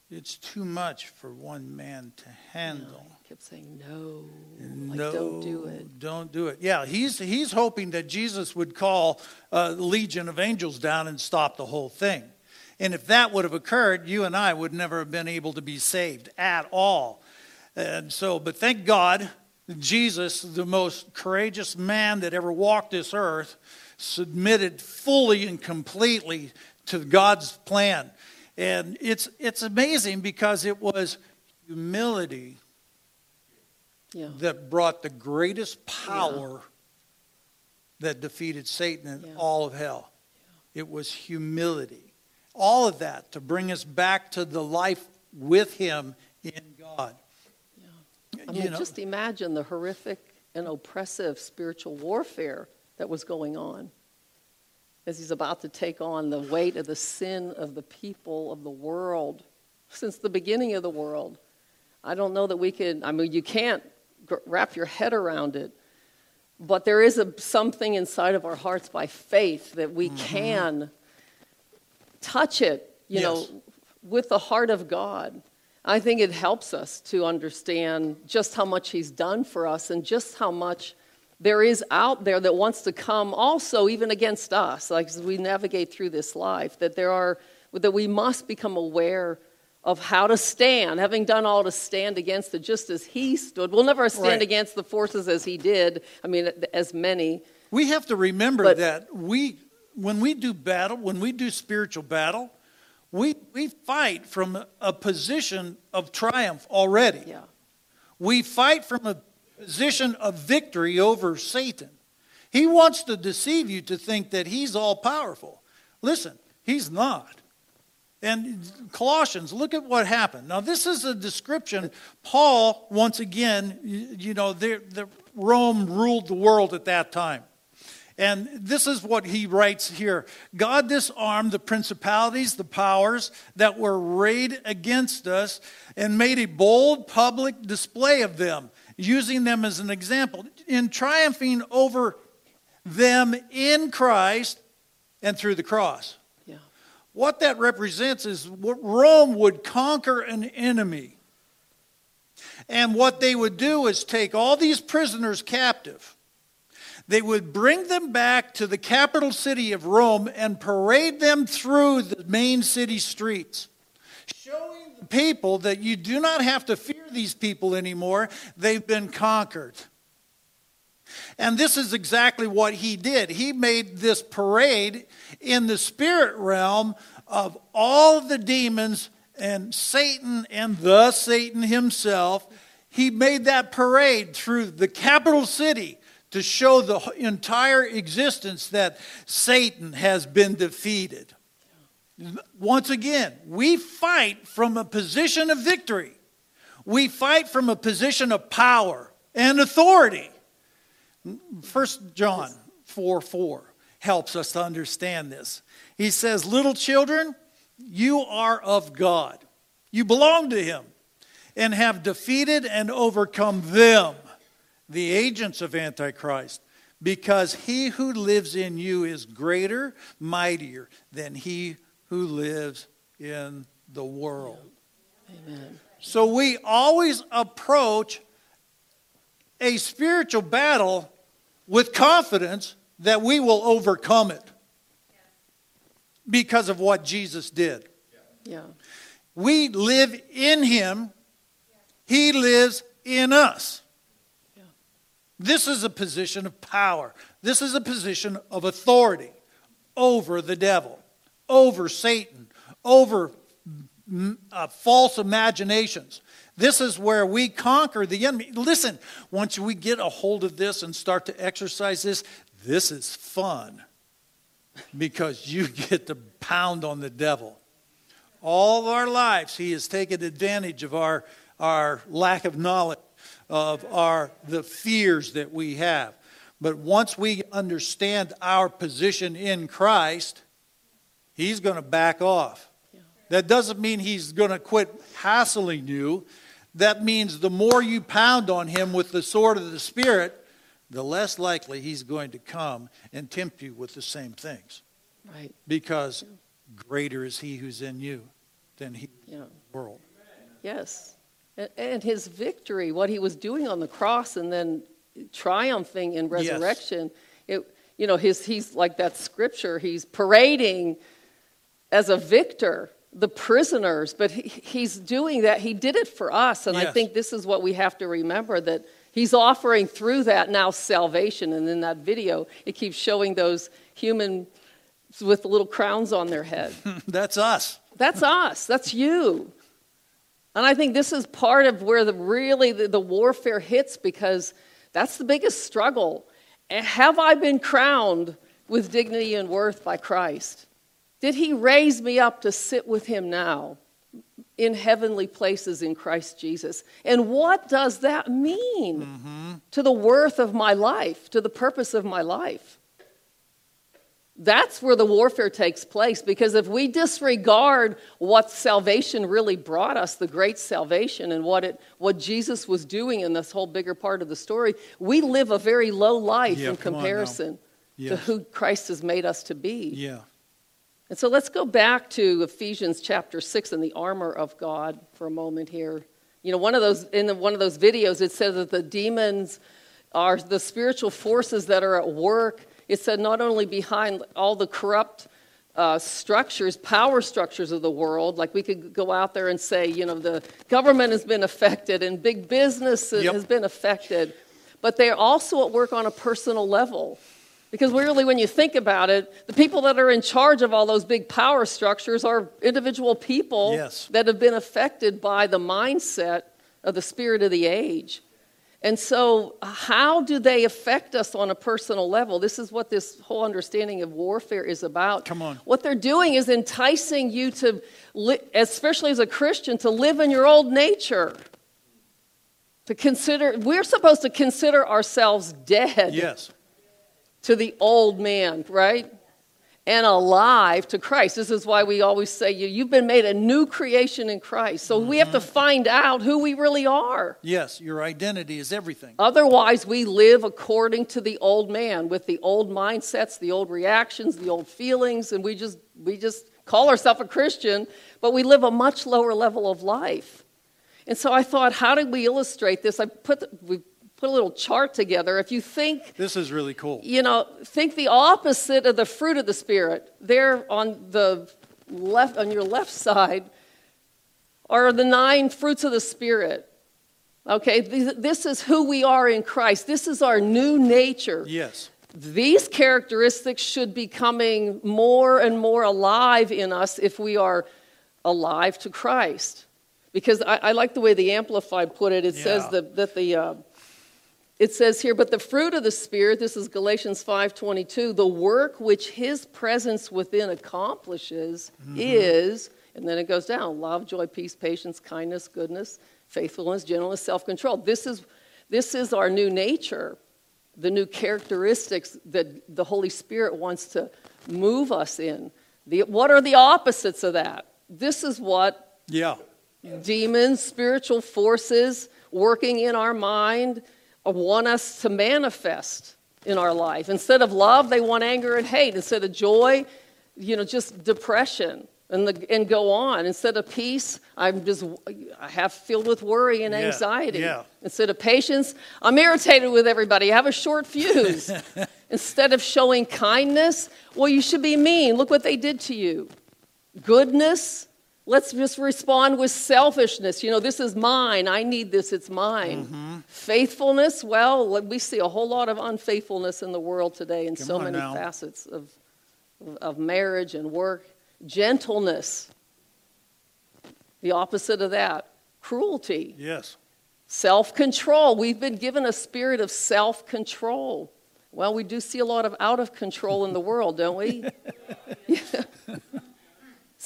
[SPEAKER 2] It's too much for one man to handle.
[SPEAKER 1] No, he kept saying, No,
[SPEAKER 2] no,
[SPEAKER 1] like, don't do it.
[SPEAKER 2] Don't do it. Yeah, he's, he's hoping that Jesus would call a legion of angels down and stop the whole thing. And if that would have occurred, you and I would never have been able to be saved at all. And so, but thank God, Jesus, the most courageous man that ever walked this earth, submitted fully and completely to God's plan. And it's, it's amazing because it was humility
[SPEAKER 1] yeah.
[SPEAKER 2] that brought the greatest power yeah. that defeated Satan and yeah. all of hell. It was humility. All of that to bring us back to the life with Him in God.
[SPEAKER 1] I mean, you know, just imagine the horrific and oppressive spiritual warfare that was going on as he's about to take on the weight of the sin of the people of the world since the beginning of the world. I don't know that we can, I mean, you can't wrap your head around it, but there is a, something inside of our hearts by faith that we mm-hmm. can touch it, you yes. know, with the heart of God. I think it helps us to understand just how much He's done for us and just how much there is out there that wants to come also even against us like as we navigate through this life that there are that we must become aware of how to stand having done all to stand against it just as he stood we'll never stand right. against the forces as he did i mean as many
[SPEAKER 2] we have to remember but, that we when we do battle when we do spiritual battle we, we fight from a position of triumph already.
[SPEAKER 1] Yeah.
[SPEAKER 2] We fight from a position of victory over Satan. He wants to deceive you to think that he's all powerful. Listen, he's not. And Colossians, look at what happened. Now, this is a description. Paul, once again, you know, the Rome ruled the world at that time. And this is what he writes here God disarmed the principalities, the powers that were arrayed against us, and made a bold public display of them, using them as an example, in triumphing over them in Christ and through the cross.
[SPEAKER 1] Yeah.
[SPEAKER 2] What that represents is what Rome would conquer an enemy. And what they would do is take all these prisoners captive they would bring them back to the capital city of Rome and parade them through the main city streets, showing people that you do not have to fear these people anymore. They've been conquered. And this is exactly what he did. He made this parade in the spirit realm of all the demons and Satan and the Satan himself. He made that parade through the capital city to show the entire existence that Satan has been defeated. Once again, we fight from a position of victory. We fight from a position of power and authority. First John 4 4 helps us to understand this. He says, Little children, you are of God. You belong to Him and have defeated and overcome them, the agents of Antichrist, because he who lives in you is greater, mightier than he who lives in the world. Amen. So we always approach a spiritual battle with confidence that we will overcome it because of what Jesus did.
[SPEAKER 1] Yeah.
[SPEAKER 2] We live in him, he lives in us.
[SPEAKER 1] Yeah.
[SPEAKER 2] This is a position of power. This is a position of authority over the devil, over Satan, over uh, false imaginations. This is where we conquer the enemy. Listen, once we get a hold of this and start to exercise this, this is fun because you get to pound on the devil. All of our lives, he has taken advantage of our, our lack of knowledge, of our, the fears that we have. But once we understand our position in Christ, he's going to back off. That doesn't mean he's going to quit hassling you. That means the more you pound on him with the sword of the Spirit, the less likely he's going to come and tempt you with the same things.
[SPEAKER 1] Right.
[SPEAKER 2] Because greater is he who's in you than he
[SPEAKER 1] Yeah.
[SPEAKER 2] in the world.
[SPEAKER 1] Yes. And, his victory, what he was doing on the cross and then triumphing in
[SPEAKER 2] Yes.
[SPEAKER 1] resurrection, it, you know, his, he's like that scripture, he's parading as a victor the prisoners, but he, he's doing that. He did it for us. And I think this is what we have to remember that he's offering through that now salvation. And in that video, it keeps showing those human with little crowns on their head.
[SPEAKER 2] That's us.
[SPEAKER 1] That's us. That's you. And I think this is part of where the really the, the warfare hits because that's the biggest struggle. Have I been crowned with dignity and worth by Christ? Did he raise me up to sit with him now in heavenly places in Christ Jesus? And what does that mean mm-hmm. to the worth of my life, to the purpose of my life? That's where the warfare takes place because if we disregard what salvation really brought us, the great salvation, and what, it, what Jesus was doing in this whole bigger part of the story, we live a very low life
[SPEAKER 2] Yeah,
[SPEAKER 1] in
[SPEAKER 2] come on now.
[SPEAKER 1] comparison to who Christ has made us to be.
[SPEAKER 2] Yeah.
[SPEAKER 1] And so let's go back to Ephesians chapter 6 and the armor of God for a moment here. You know, one of those in the, one of those videos it says that the demons are the spiritual forces that are at work. It said not only behind all the corrupt uh, structures, power structures of the world, like we could go out there and say, you know, the government has been affected and big business
[SPEAKER 2] Yep.
[SPEAKER 1] has been affected, but they're also at work on a personal level. Because really, when you think about it, the people that are in charge of all those big power structures are individual people
[SPEAKER 2] Yes.
[SPEAKER 1] that have been affected by the mindset of the spirit of the age. And so, how do they affect us on a personal level? This is what this whole understanding of warfare is about.
[SPEAKER 2] Come on.
[SPEAKER 1] What they're doing is enticing you to, li- especially as a Christian, to live in your old nature. To consider, we're supposed to consider ourselves dead
[SPEAKER 2] Yes.
[SPEAKER 1] To the old man, right? And alive to Christ. This is why we always say you, you've been made a new creation in Christ. So we have to mm-hmm. find out who we really are.
[SPEAKER 2] Yes. Your identity is everything.
[SPEAKER 1] Otherwise, we live according to the old man with the old mindsets, the old reactions, the old feelings, and we just, we just call ourselves a Christian, but we live a much lower level of life. And so I thought, how did we illustrate this? I put, the- we put a little chart together. If you think
[SPEAKER 2] This is really cool.
[SPEAKER 1] you know, think the opposite of the fruit of the Spirit. There on the left, on your left side, are the nine fruits of the Spirit. Okay, this is who we are in Christ. This is our new nature.
[SPEAKER 2] Yes.
[SPEAKER 1] These characteristics should be coming more and more alive in us if we are alive to Christ. Because I, I like the way the Amplified put it. It says that, that the uh, it says here, but the fruit of the Spirit, this is Galatians 5.22, the work which his presence within accomplishes mm-hmm. is, and then it goes down, love, joy, peace, patience, kindness, goodness, faithfulness, gentleness, self-control. This is, this is our new nature, the new characteristics that the Holy Spirit wants to move us in. The, what are the opposites of that? This is what
[SPEAKER 2] Yeah.
[SPEAKER 1] demons, spiritual forces working in our mind want us to manifest in our life. Instead of love, they want anger and hate. Instead of joy, you know, just depression and, the, and go on. Instead of peace, I'm just I have filled with worry and
[SPEAKER 2] Yeah,
[SPEAKER 1] anxiety.
[SPEAKER 2] yeah.
[SPEAKER 1] Instead of patience, I'm irritated with everybody. I have a short fuse. Instead of showing kindness, well, you should be mean. Look what they did to you goodness let's just respond with selfishness. You know this is mine. I need this. It's mine. Mm-hmm. Faithfulness? Well we see a whole lot of unfaithfulness in the world today in
[SPEAKER 2] Come
[SPEAKER 1] so many
[SPEAKER 2] now.
[SPEAKER 1] facets of, of marriage and work. Gentleness. The opposite of that. Cruelty.
[SPEAKER 2] Yes.
[SPEAKER 1] self-control. We've been given a spirit of self-control. Well we do see a lot of out of control in the world don't we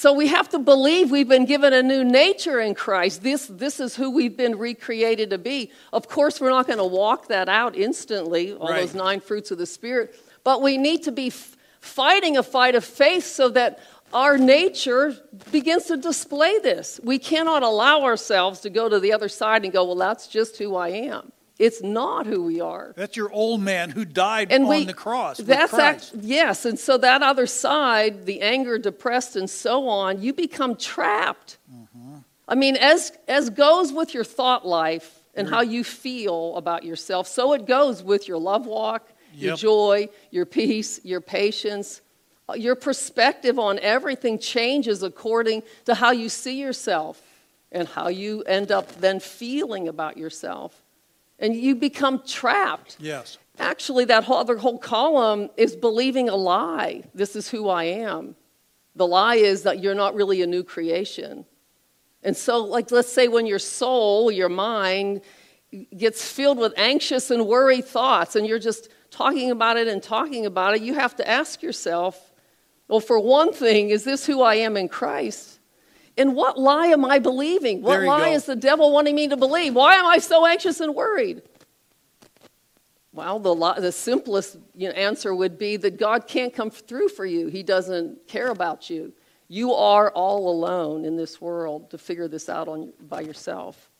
[SPEAKER 1] So we have to believe we've been given a new nature in Christ. This, this is who we've been recreated to be. Of course, we're not going to walk that out instantly, all
[SPEAKER 2] Right.
[SPEAKER 1] those nine fruits of the Spirit, but we need to be f- fighting a fight of faith so that our nature begins to display this. We cannot allow ourselves to go to the other side and go, well, that's just who I am. It's not who we are
[SPEAKER 2] That's your old man who died
[SPEAKER 1] and
[SPEAKER 2] on
[SPEAKER 1] we,
[SPEAKER 2] the cross.
[SPEAKER 1] That's act, yes, and so that other side, the anger, depressed, and so on, you become trapped.
[SPEAKER 2] Mm-hmm.
[SPEAKER 1] I mean, as as goes with your thought life and how you feel about yourself, so it goes with your love walk, your joy, your peace, your patience. Uh, Your perspective on everything changes according to how you see yourself and how you end up then feeling about yourself. And you become trapped.
[SPEAKER 2] Yes.
[SPEAKER 1] Actually, that whole other whole column is believing a lie. This is who I am. The lie is that you're not really a new creation. And so, like, let's say when your soul, your mind, gets filled with anxious and worried thoughts, and you're just talking about it and talking about it, you have to ask yourself, well, for one thing, is this who I am in Christ? And what lie am I believing? What lie
[SPEAKER 2] go.
[SPEAKER 1] is the devil wanting me to believe? Why am I so anxious and worried? Well, the, the simplest you know, answer would be that God can't come through for you. He doesn't care about you. You are all alone in this world to figure this out on, by yourself.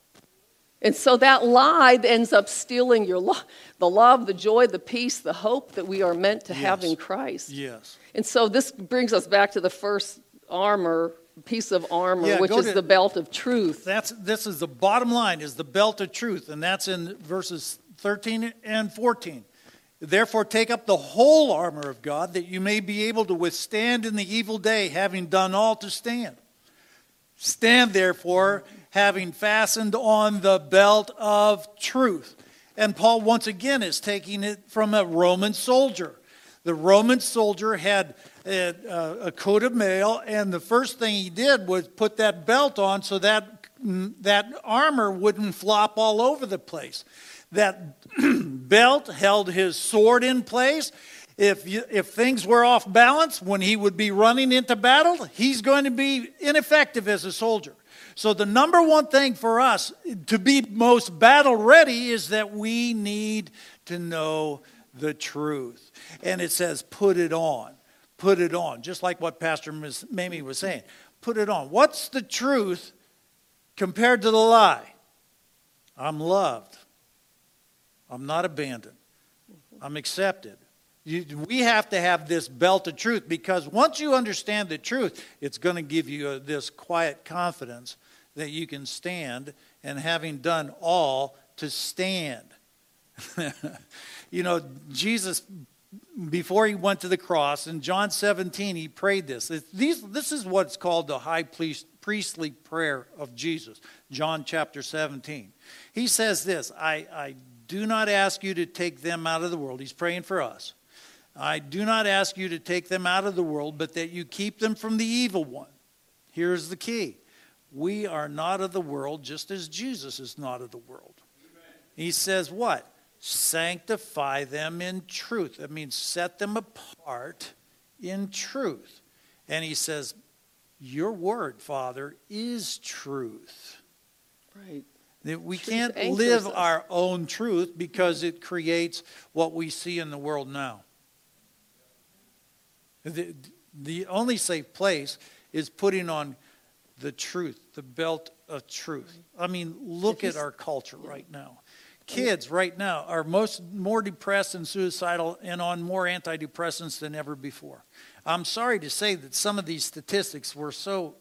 [SPEAKER 1] And so that lie ends up stealing your lo- the love, the joy, the peace, the hope that we are meant to have in Christ.
[SPEAKER 2] Yes.
[SPEAKER 1] And so this brings us back to the first armor, piece of armor,
[SPEAKER 2] Yeah,
[SPEAKER 1] which is
[SPEAKER 2] to-
[SPEAKER 1] the belt of truth.
[SPEAKER 2] That's this is the bottom line is the belt of truth, and that's in verses 13 and 14. Therefore, take up the whole armor of God that you may be able to withstand in the evil day, having done all to stand. Stand therefore, having fastened on the belt of truth. And Paul, once again, is taking it from a Roman soldier. The Roman soldier had a, a- a coat of mail, and the first thing he did was put that belt on so that, mm, that armor wouldn't flop all over the place. That belt held his sword in place. If, you, if things were off balance when he would be running into battle, he's going to be ineffective as a soldier. So, the number one thing for us to be most battle ready is that we need to know the truth. And it says, put it on. Put it on. Just like what Pastor Ms. Mamie was saying. Put it on. What's the truth compared to the lie? I'm loved. I'm not abandoned. I'm accepted. You, we have to have this belt of truth because once you understand the truth, it's going to give you this quiet confidence that you can stand and having done all to stand. you know, Jesus, before he went to the cross, in John 17, he prayed this. This is what's called the high priest, priestly prayer of Jesus, John chapter 17. He says this I, I do not ask you to take them out of the world. He's praying for us. I do not ask you to take them out of the world, but that you keep them from the evil one. Here's the key we are not of the world, just as Jesus is not of the world. He says, What? Sanctify them in truth. That means set them apart in truth. And he says, Your word, Father, is truth.
[SPEAKER 1] Right.
[SPEAKER 2] That we
[SPEAKER 1] Truth
[SPEAKER 2] can't live
[SPEAKER 1] us.
[SPEAKER 2] our own truth because it creates what we see in the world now. The, the only safe place is putting on the truth, the belt of truth. I mean, look at our culture right now. Kids right now are most more depressed and suicidal and on more antidepressants than ever before. I'm sorry to say that some of these statistics were so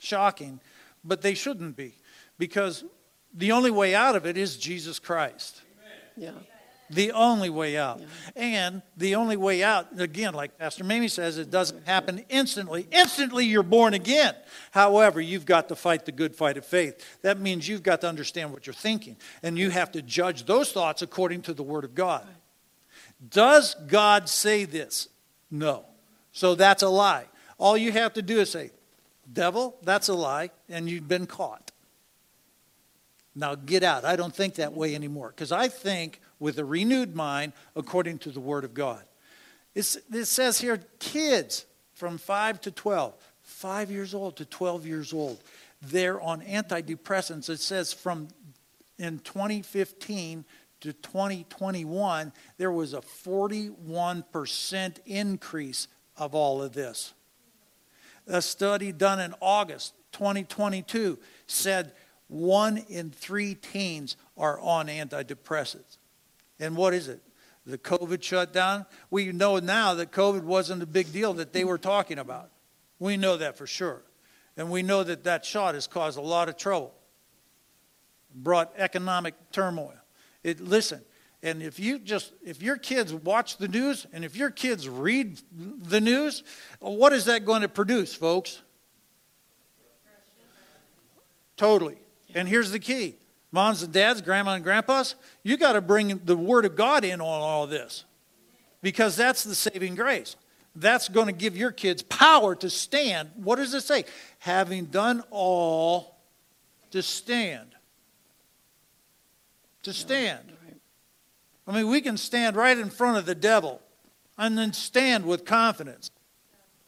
[SPEAKER 2] shocking, but they shouldn't be because the only way out of it is Jesus Christ.
[SPEAKER 1] Yeah.
[SPEAKER 2] The only way out. And the only way out, again, like Pastor Mamie says, it doesn't happen instantly. Instantly, you're born again. However, you've got to fight the good fight of faith. That means you've got to understand what you're thinking. And you have to judge those thoughts according to the Word of God. Does God say this? No. So that's a lie. All you have to do is say, Devil, that's a lie, and you've been caught. Now get out. I don't think that way anymore because I think with a renewed mind according to the Word of God. It's, it says here kids from 5 to 12, 5 years old to 12 years old, they're on antidepressants. It says from in 2015 to 2021, there was a 41% increase of all of this. A study done in August 2022 said one in three teens are on antidepressants. And what is it? The COVID shutdown? We know now that COVID wasn't a big deal that they were talking about. We know that for sure. And we know that that shot has caused a lot of trouble, brought economic turmoil. It, listen, and if you just, if your kids watch the news and if your kids read the news, what is that going to produce, folks? Totally. And here's the key moms and dads, grandma and grandpas, you got to bring the Word of God in on all this because that's the saving grace. That's going to give your kids power to stand. What does it say? Having done all to stand. To stand. I mean, we can stand right in front of the devil and then stand with confidence.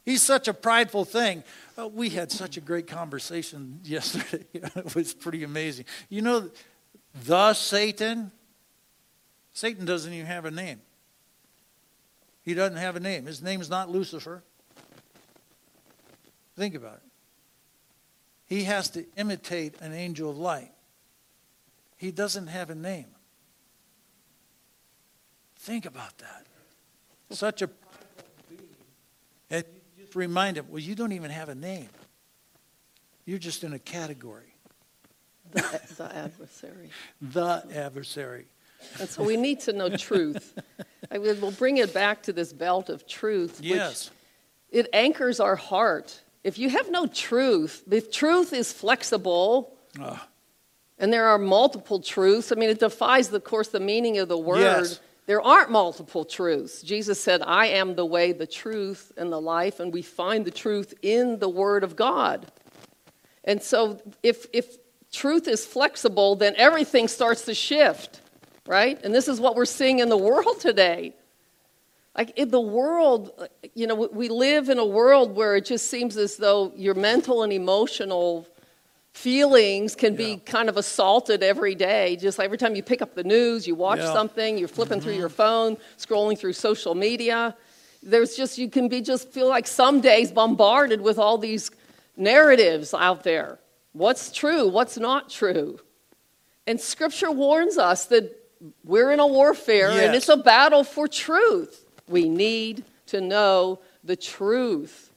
[SPEAKER 2] He's such a prideful thing. Uh, we had such a great conversation yesterday. it was pretty amazing. You know, the Satan, Satan doesn't even have a name. He doesn't have a name. His name is not Lucifer. Think about it. He has to imitate an angel of light. He doesn't have a name. Think about that. Such a and just remind him, well, you don't even have a name. You're just in a category.
[SPEAKER 1] The, the adversary.
[SPEAKER 2] The adversary.
[SPEAKER 1] And so we need to know truth. I mean, we'll bring it back to this belt of truth,
[SPEAKER 2] Yes.
[SPEAKER 1] which it anchors our heart. If you have no truth, if truth is flexible,
[SPEAKER 2] Ah,
[SPEAKER 1] and there are multiple truths, I mean, it defies, of course, the meaning of the word.
[SPEAKER 2] Yes.
[SPEAKER 1] There aren't multiple truths. Jesus said, I am the way, the truth, and the life, and we find the truth in the Word of God. And so if, if truth is flexible, then everything starts to shift, right? And this is what we're seeing in the world today. Like in the world, you know, we live in a world where it just seems as though your mental and emotional feelings can be kind of assaulted every day. Just like every time you pick up the news, you watch
[SPEAKER 2] Yeah. Mm-hmm.
[SPEAKER 1] something, you're flipping through your phone, scrolling through social media. There's just, you can be just feel like some days bombarded with all these narratives out there. What's true? What's not true? And scripture warns us that we're in a warfare and it's a battle for truth. We need to know the truth.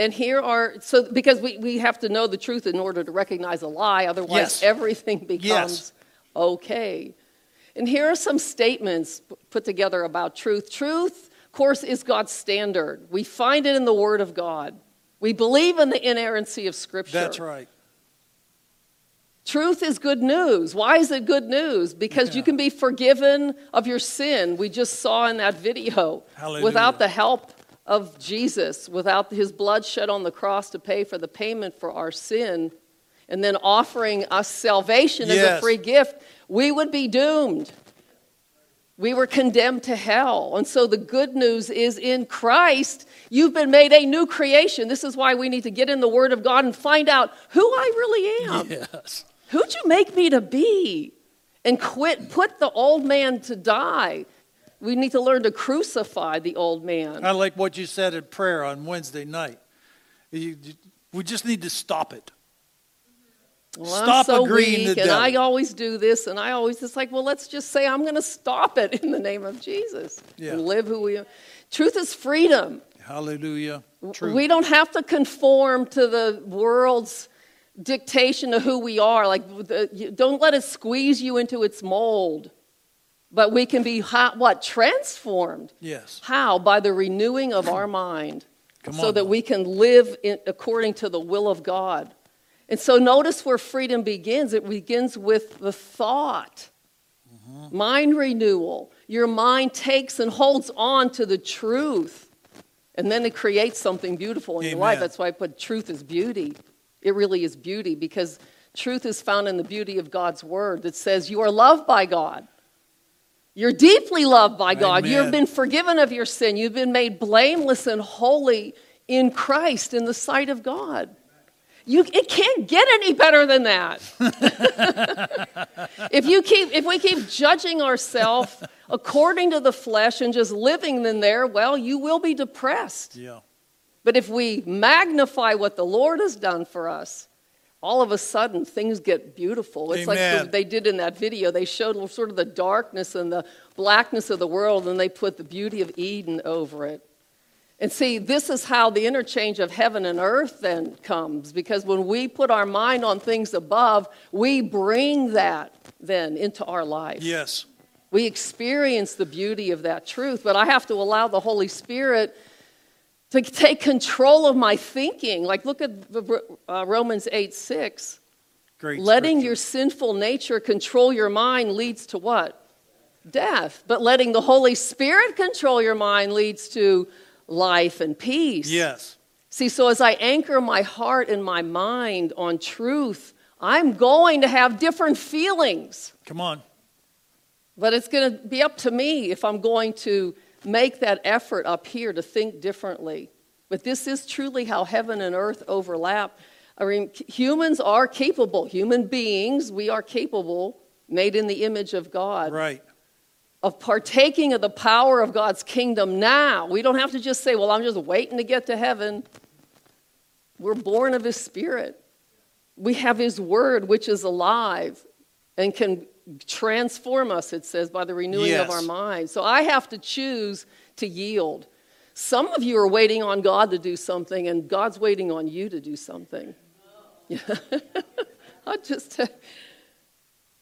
[SPEAKER 1] And here are, so because we, we have to know the truth in order to recognize a lie, otherwise
[SPEAKER 2] Yes.
[SPEAKER 1] everything becomes
[SPEAKER 2] Yes.
[SPEAKER 1] okay. And here are some statements put together about truth. Truth, of course, is God's standard. We find it in the Word of God. We believe in the inerrancy of Scripture.
[SPEAKER 2] That's right.
[SPEAKER 1] Truth is good news. Why is it good news? Because you can be forgiven of your sin. We just saw in that video.
[SPEAKER 2] Hallelujah.
[SPEAKER 1] Without the help of Jesus, without his blood shed on the cross to pay for the payment for our sin, and then offering us salvation as a free gift, we would be doomed. We were condemned to hell. And so the good news is in Christ, you've been made a new creation. This is why we need to get in the Word of God and find out who I really am.
[SPEAKER 2] Yes.
[SPEAKER 1] Who'd you make me to be? And quit, put the old man to die. We need to learn to crucify the old man.
[SPEAKER 2] I like what you said in prayer on Wednesday night. You- you- we just need to stop it.
[SPEAKER 1] Well, I'm so
[SPEAKER 2] agreeing
[SPEAKER 1] weak,
[SPEAKER 2] to
[SPEAKER 1] and I always do this, and I always it's like, well, let's just say I'm going to stop it in the name of Jesus
[SPEAKER 2] Yeah.
[SPEAKER 1] live who we are. Truth is freedom.
[SPEAKER 2] Hallelujah. True.
[SPEAKER 1] We don't have to conform to the world's dictation of who we are. Like, don't let it squeeze you into its mold. But we can be how, what transformed.
[SPEAKER 2] yes.
[SPEAKER 1] How? By the renewing of our mind,
[SPEAKER 2] Come
[SPEAKER 1] so
[SPEAKER 2] on
[SPEAKER 1] that we can live in, according to the will of God. And so, notice where freedom begins. It begins with the thought,
[SPEAKER 2] Mm-hmm.
[SPEAKER 1] mind renewal. Your mind takes and holds on to the truth, and then it creates something beautiful in your life. That's why I put truth is beauty. It really is beauty because truth is found in the beauty of God's word that says you are loved by God. You're deeply loved by God.
[SPEAKER 2] Amen.
[SPEAKER 1] You've been forgiven of your sin. You've been made blameless and holy in Christ in the sight of God. You, it can't get any better than that. if, you keep, if we keep judging ourselves according to the flesh and just living in there, well, you will be depressed.
[SPEAKER 2] Yeah.
[SPEAKER 1] But if we magnify what the Lord has done for us, all of a sudden things get beautiful. It's like
[SPEAKER 2] Amen.
[SPEAKER 1] the, they did in that video. They showed sort of the darkness and the blackness of the world, and they put the beauty of Eden over it. And see, this is how the interchange of heaven and earth then comes, because when we put our mind on things above, we bring that then into our life.
[SPEAKER 2] Yes.
[SPEAKER 1] We experience the beauty of that truth, but I have to allow the Holy Spirit to take control of my thinking. Like, look at the, uh, Romans 8 6.
[SPEAKER 2] Great.
[SPEAKER 1] Letting
[SPEAKER 2] scripture.
[SPEAKER 1] your sinful nature control your mind leads to what? Death. But letting the Holy Spirit control your mind leads to life and peace.
[SPEAKER 2] Yes.
[SPEAKER 1] See, so as I anchor my heart and my mind on truth, I'm going to have different feelings.
[SPEAKER 2] Come on.
[SPEAKER 1] But it's going to be up to me if I'm going to make that effort up here to think differently. But this is truly how heaven and earth overlap. I mean, humans are capable, human beings, we are capable, made in the image of God,
[SPEAKER 2] Right.
[SPEAKER 1] of partaking of the power of God's kingdom now. We don't have to just say, well, I'm just waiting to get to heaven. We're born of His Spirit. We have His Word, which is alive and can transform us, it says, by the renewing of our minds. So I have to choose to yield. Some of you are waiting on God to do something, and God's waiting on you to do something. I just.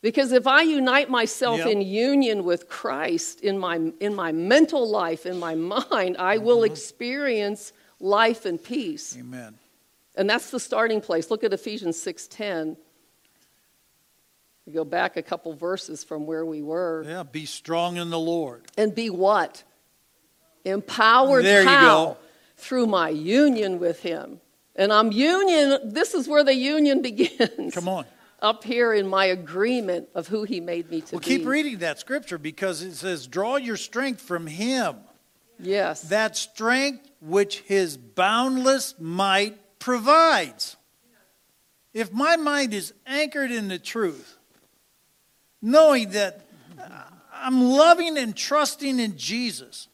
[SPEAKER 1] Because if I unite myself
[SPEAKER 2] Yep.
[SPEAKER 1] in union with Christ in my, in my mental life, in my mind, I will
[SPEAKER 2] Mm-hmm.
[SPEAKER 1] experience life and peace.
[SPEAKER 2] Amen.
[SPEAKER 1] And that's the starting place. Look at Ephesians 6:10. We go back a couple verses from where we were.
[SPEAKER 2] Yeah. Be strong in the Lord.
[SPEAKER 1] And be what? Empowered
[SPEAKER 2] There you go.
[SPEAKER 1] Through my union with him. And I'm union, this is where the union begins.
[SPEAKER 2] Come on.
[SPEAKER 1] Up here in my agreement of who he made me to
[SPEAKER 2] Well,
[SPEAKER 1] be.
[SPEAKER 2] Well, keep reading that scripture because it says, "Draw your strength from Him."
[SPEAKER 1] Yes.
[SPEAKER 2] That strength which His boundless might provides. If my mind is anchored in the truth, knowing that I'm loving and trusting in Jesus,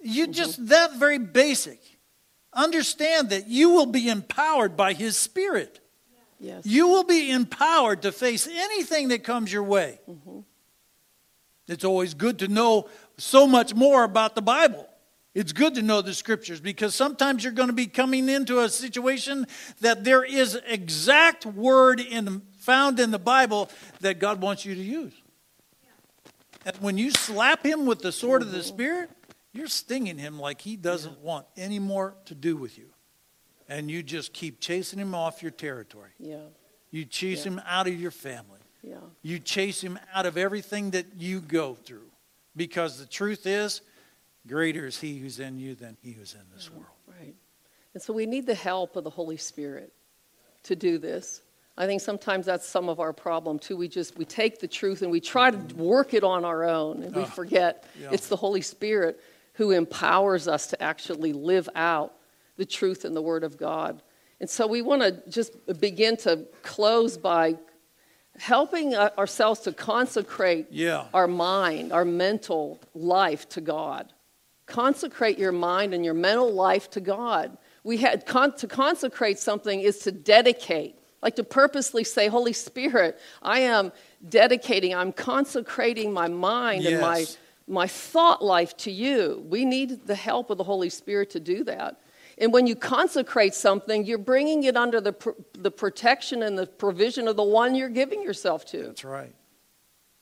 [SPEAKER 2] you mm-hmm. just that very basic. Understand that you will be empowered by His Spirit.
[SPEAKER 1] yes.
[SPEAKER 2] You will be empowered to face anything that comes your way. Mm-hmm. It's always good to know so much more about the Bible. It's good to know the scriptures because sometimes you're going to be coming into a situation that there is exact word in, found in the Bible that God wants you to use. And when you slap him with the sword of the Spirit, you're stinging him like he doesn't want any more to do with you. and you just keep chasing him off your territory.
[SPEAKER 1] Yeah.
[SPEAKER 2] You chase
[SPEAKER 1] Yeah.
[SPEAKER 2] him out of your family.
[SPEAKER 1] Yeah.
[SPEAKER 2] You chase him out of everything that you go through. Because the truth is, greater is he who's in you than he who's in this mm-hmm. world.
[SPEAKER 1] Right. And so we need the help of the Holy Spirit to do this. I think sometimes that's some of our problem too. We just we take the truth and we try to work it on our own and we
[SPEAKER 2] Ah,
[SPEAKER 1] forget
[SPEAKER 2] yeah.
[SPEAKER 1] it's the Holy Spirit who empowers us to actually live out the truth in the word of God. And so we want to just begin to close by helping ourselves to consecrate
[SPEAKER 2] Yeah.
[SPEAKER 1] our mind, our mental life to God. Consecrate your mind and your mental life to God. We had con- to consecrate something is to dedicate, like to purposely say, Holy Spirit, I am dedicating, I'm consecrating my mind and my my thought life to you. We need the help of the Holy Spirit to do that. And when you consecrate something, you're bringing it under the, pr- the protection and the provision of the one you're giving yourself to.
[SPEAKER 2] That's right.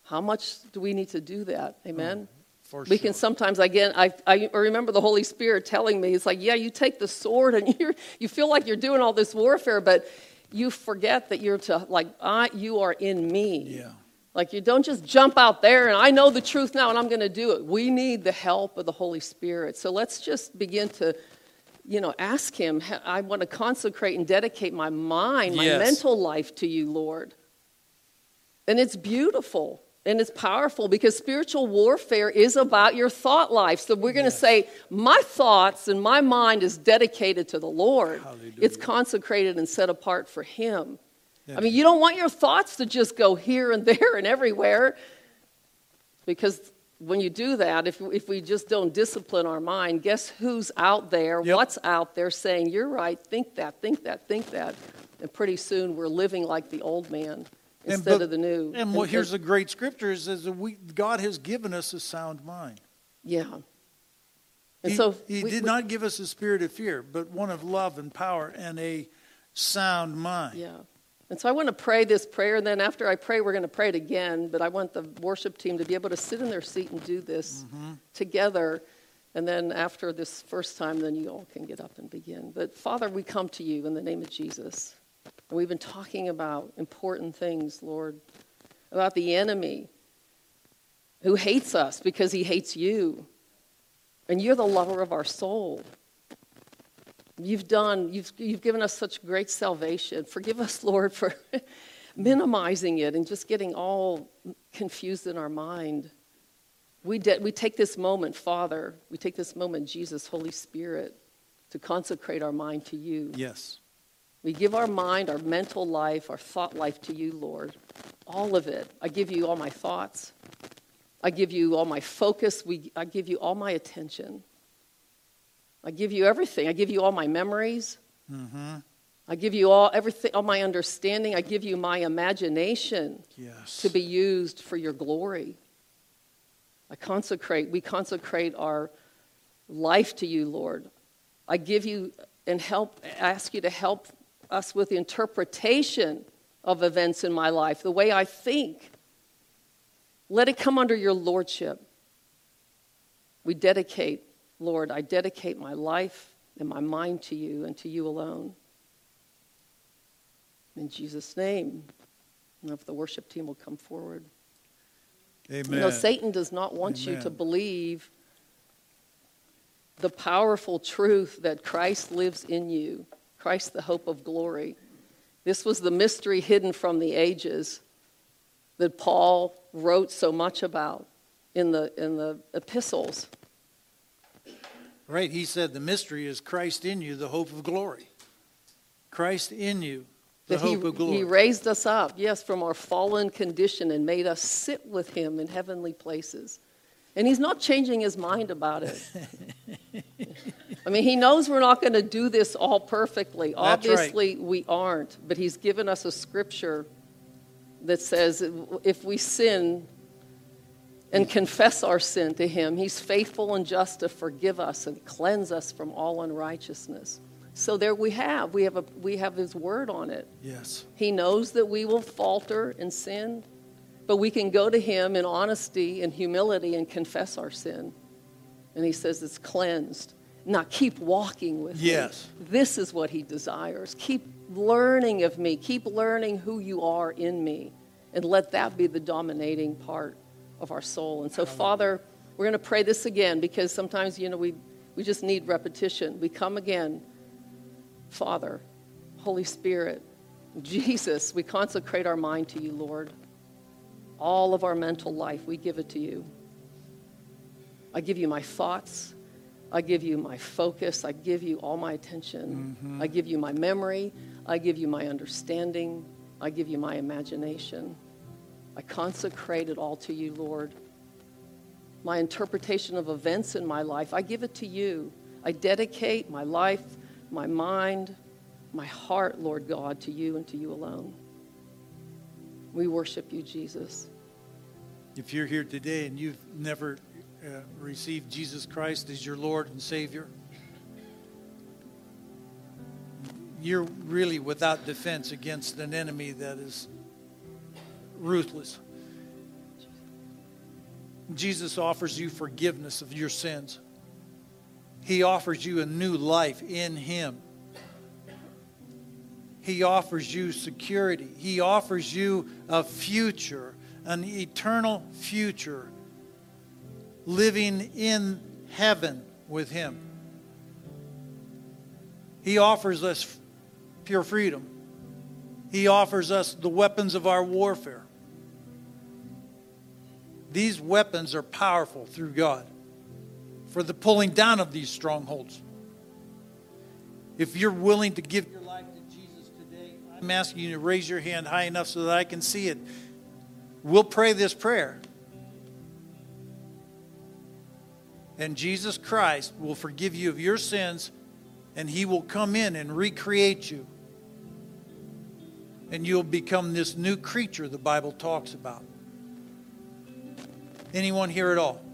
[SPEAKER 1] How much do we need to do that? Amen.
[SPEAKER 2] Mm, for
[SPEAKER 1] we
[SPEAKER 2] sure.
[SPEAKER 1] can sometimes again I, I remember the holy spirit telling me it's like yeah you take the sword and you you feel like you're doing all this warfare but you forget that you're to like I, you are in me.
[SPEAKER 2] Yeah.
[SPEAKER 1] like you don't just jump out there and i know the truth now and i'm going to do it. We need the help of the holy spirit. So let's just begin to you know ask him i want to consecrate and dedicate my mind my
[SPEAKER 2] Yes.
[SPEAKER 1] mental life to you lord. And it's beautiful and it's powerful because spiritual warfare is about your thought life. So we're going to
[SPEAKER 2] Yes.
[SPEAKER 1] say, My thoughts and my mind is dedicated to the Lord.
[SPEAKER 2] Hallelujah.
[SPEAKER 1] It's consecrated and set apart for Him.
[SPEAKER 2] Yeah.
[SPEAKER 1] I mean, you don't want your thoughts to just go here and there and everywhere because when you do that, if, if we just don't discipline our mind, guess who's out there?
[SPEAKER 2] Yep.
[SPEAKER 1] What's out there saying, You're right, think that, think that, think that. And pretty soon we're living like the old man instead
[SPEAKER 2] but-
[SPEAKER 1] of the new.
[SPEAKER 2] And what, here's the great scripture is, is that we, God has given us a sound mind.
[SPEAKER 1] Yeah. And
[SPEAKER 2] he,
[SPEAKER 1] so
[SPEAKER 2] he
[SPEAKER 1] we-
[SPEAKER 2] did
[SPEAKER 1] we-
[SPEAKER 2] not give us a spirit of fear, but one of love and power and a sound mind.
[SPEAKER 1] Yeah. And so I want to pray this prayer, and then after I pray, we're going to pray it again. But I want the worship team to be able to sit in their seat and do this
[SPEAKER 2] Mm-hmm.
[SPEAKER 1] together. And then after this first time, then you all can get up and begin. But Father, we come to you in the name of Jesus. We've been talking about important things, Lord, about the enemy who hates us because he hates you. And you're the lover of our soul. You've done, you've, you've given us such great salvation. Forgive us, Lord, for minimizing it and just getting all confused in our mind. We, de- we take this moment, Father, we take this moment, Jesus, Holy Spirit, to consecrate our mind to you.
[SPEAKER 2] Yes.
[SPEAKER 1] We give our mind, our mental life, our thought life to you, Lord. All of it. I give you all my thoughts. I give you all my focus. We, I give you all my attention. I give you everything. I give you all my memories.
[SPEAKER 2] Mm-hmm.
[SPEAKER 1] I give you all everything, all my understanding. I give you my imagination
[SPEAKER 2] Yes.
[SPEAKER 1] to be used for your glory. I consecrate, we consecrate our life to you, Lord. I give you and help, ask you to help us with the interpretation of events in my life, the way I think. Let it come under your lordship. We dedicate, Lord, I dedicate my life and my mind to you and to you alone. In Jesus' name. If the worship team will come forward.
[SPEAKER 2] Amen.
[SPEAKER 1] You know, Satan does not want you to believe the powerful truth that Christ lives in you, Christ, the hope of glory. This was the mystery hidden from the ages that Paul wrote so much about in the, in the epistles.
[SPEAKER 2] Right. He said the mystery is Christ in you, the hope of glory. Christ in you, the
[SPEAKER 1] That he,
[SPEAKER 2] hope of glory.
[SPEAKER 1] he raised us up, yes, from our fallen condition and made us sit with him in heavenly places. And he's not changing his mind about it. I mean, he knows we're not going to do this all perfectly.
[SPEAKER 2] That's right.
[SPEAKER 1] Obviously, we aren't. But he's given us a scripture that says if we sin and confess our sin to him, he's faithful and just to forgive us and cleanse us from all unrighteousness. So there we have. We have, a, we have his word on it.
[SPEAKER 2] yes.
[SPEAKER 1] He knows that we will falter and sin, but we can go to Him in honesty and humility and confess our sin. And He says it's cleansed. Not keep walking with
[SPEAKER 2] Yes.
[SPEAKER 1] me. This is what he desires. Keep learning of me. Keep learning who you are in me. And let that be the dominating part of our soul. And so, Father, we're going to pray this again because sometimes, you know, we, we just need repetition. We come again. Father, Holy Spirit, Jesus, we consecrate our mind to you, Lord. All of our mental life, we give it to you. I give you my thoughts. I give you my focus. I give you all my attention. Mm-hmm. I give you my memory. I give you my understanding. I give you my imagination. I consecrate it all to you, Lord. My interpretation of events in my life, I give it to you. I dedicate my life, my mind, my heart, Lord God, to you and to you alone. We worship you, Jesus.
[SPEAKER 2] If you're here today and you've never received Jesus Christ as your Lord and Savior, you're really without defense against an enemy that is ruthless. Jesus offers you forgiveness of your sins. He offers you a new life in Him. He offers you security. He offers you a future, an eternal future, living in heaven with Him. He offers us pure freedom. He offers us the weapons of our warfare. These weapons are powerful through God for the pulling down of these strongholds. If you're willing to give your life to Jesus today, I'm asking you to raise your hand high enough so that I can see it. We'll pray this prayer. And Jesus Christ will forgive you of your sins, and He will come in and recreate you. And you'll become this new creature the Bible talks about. Anyone here at all?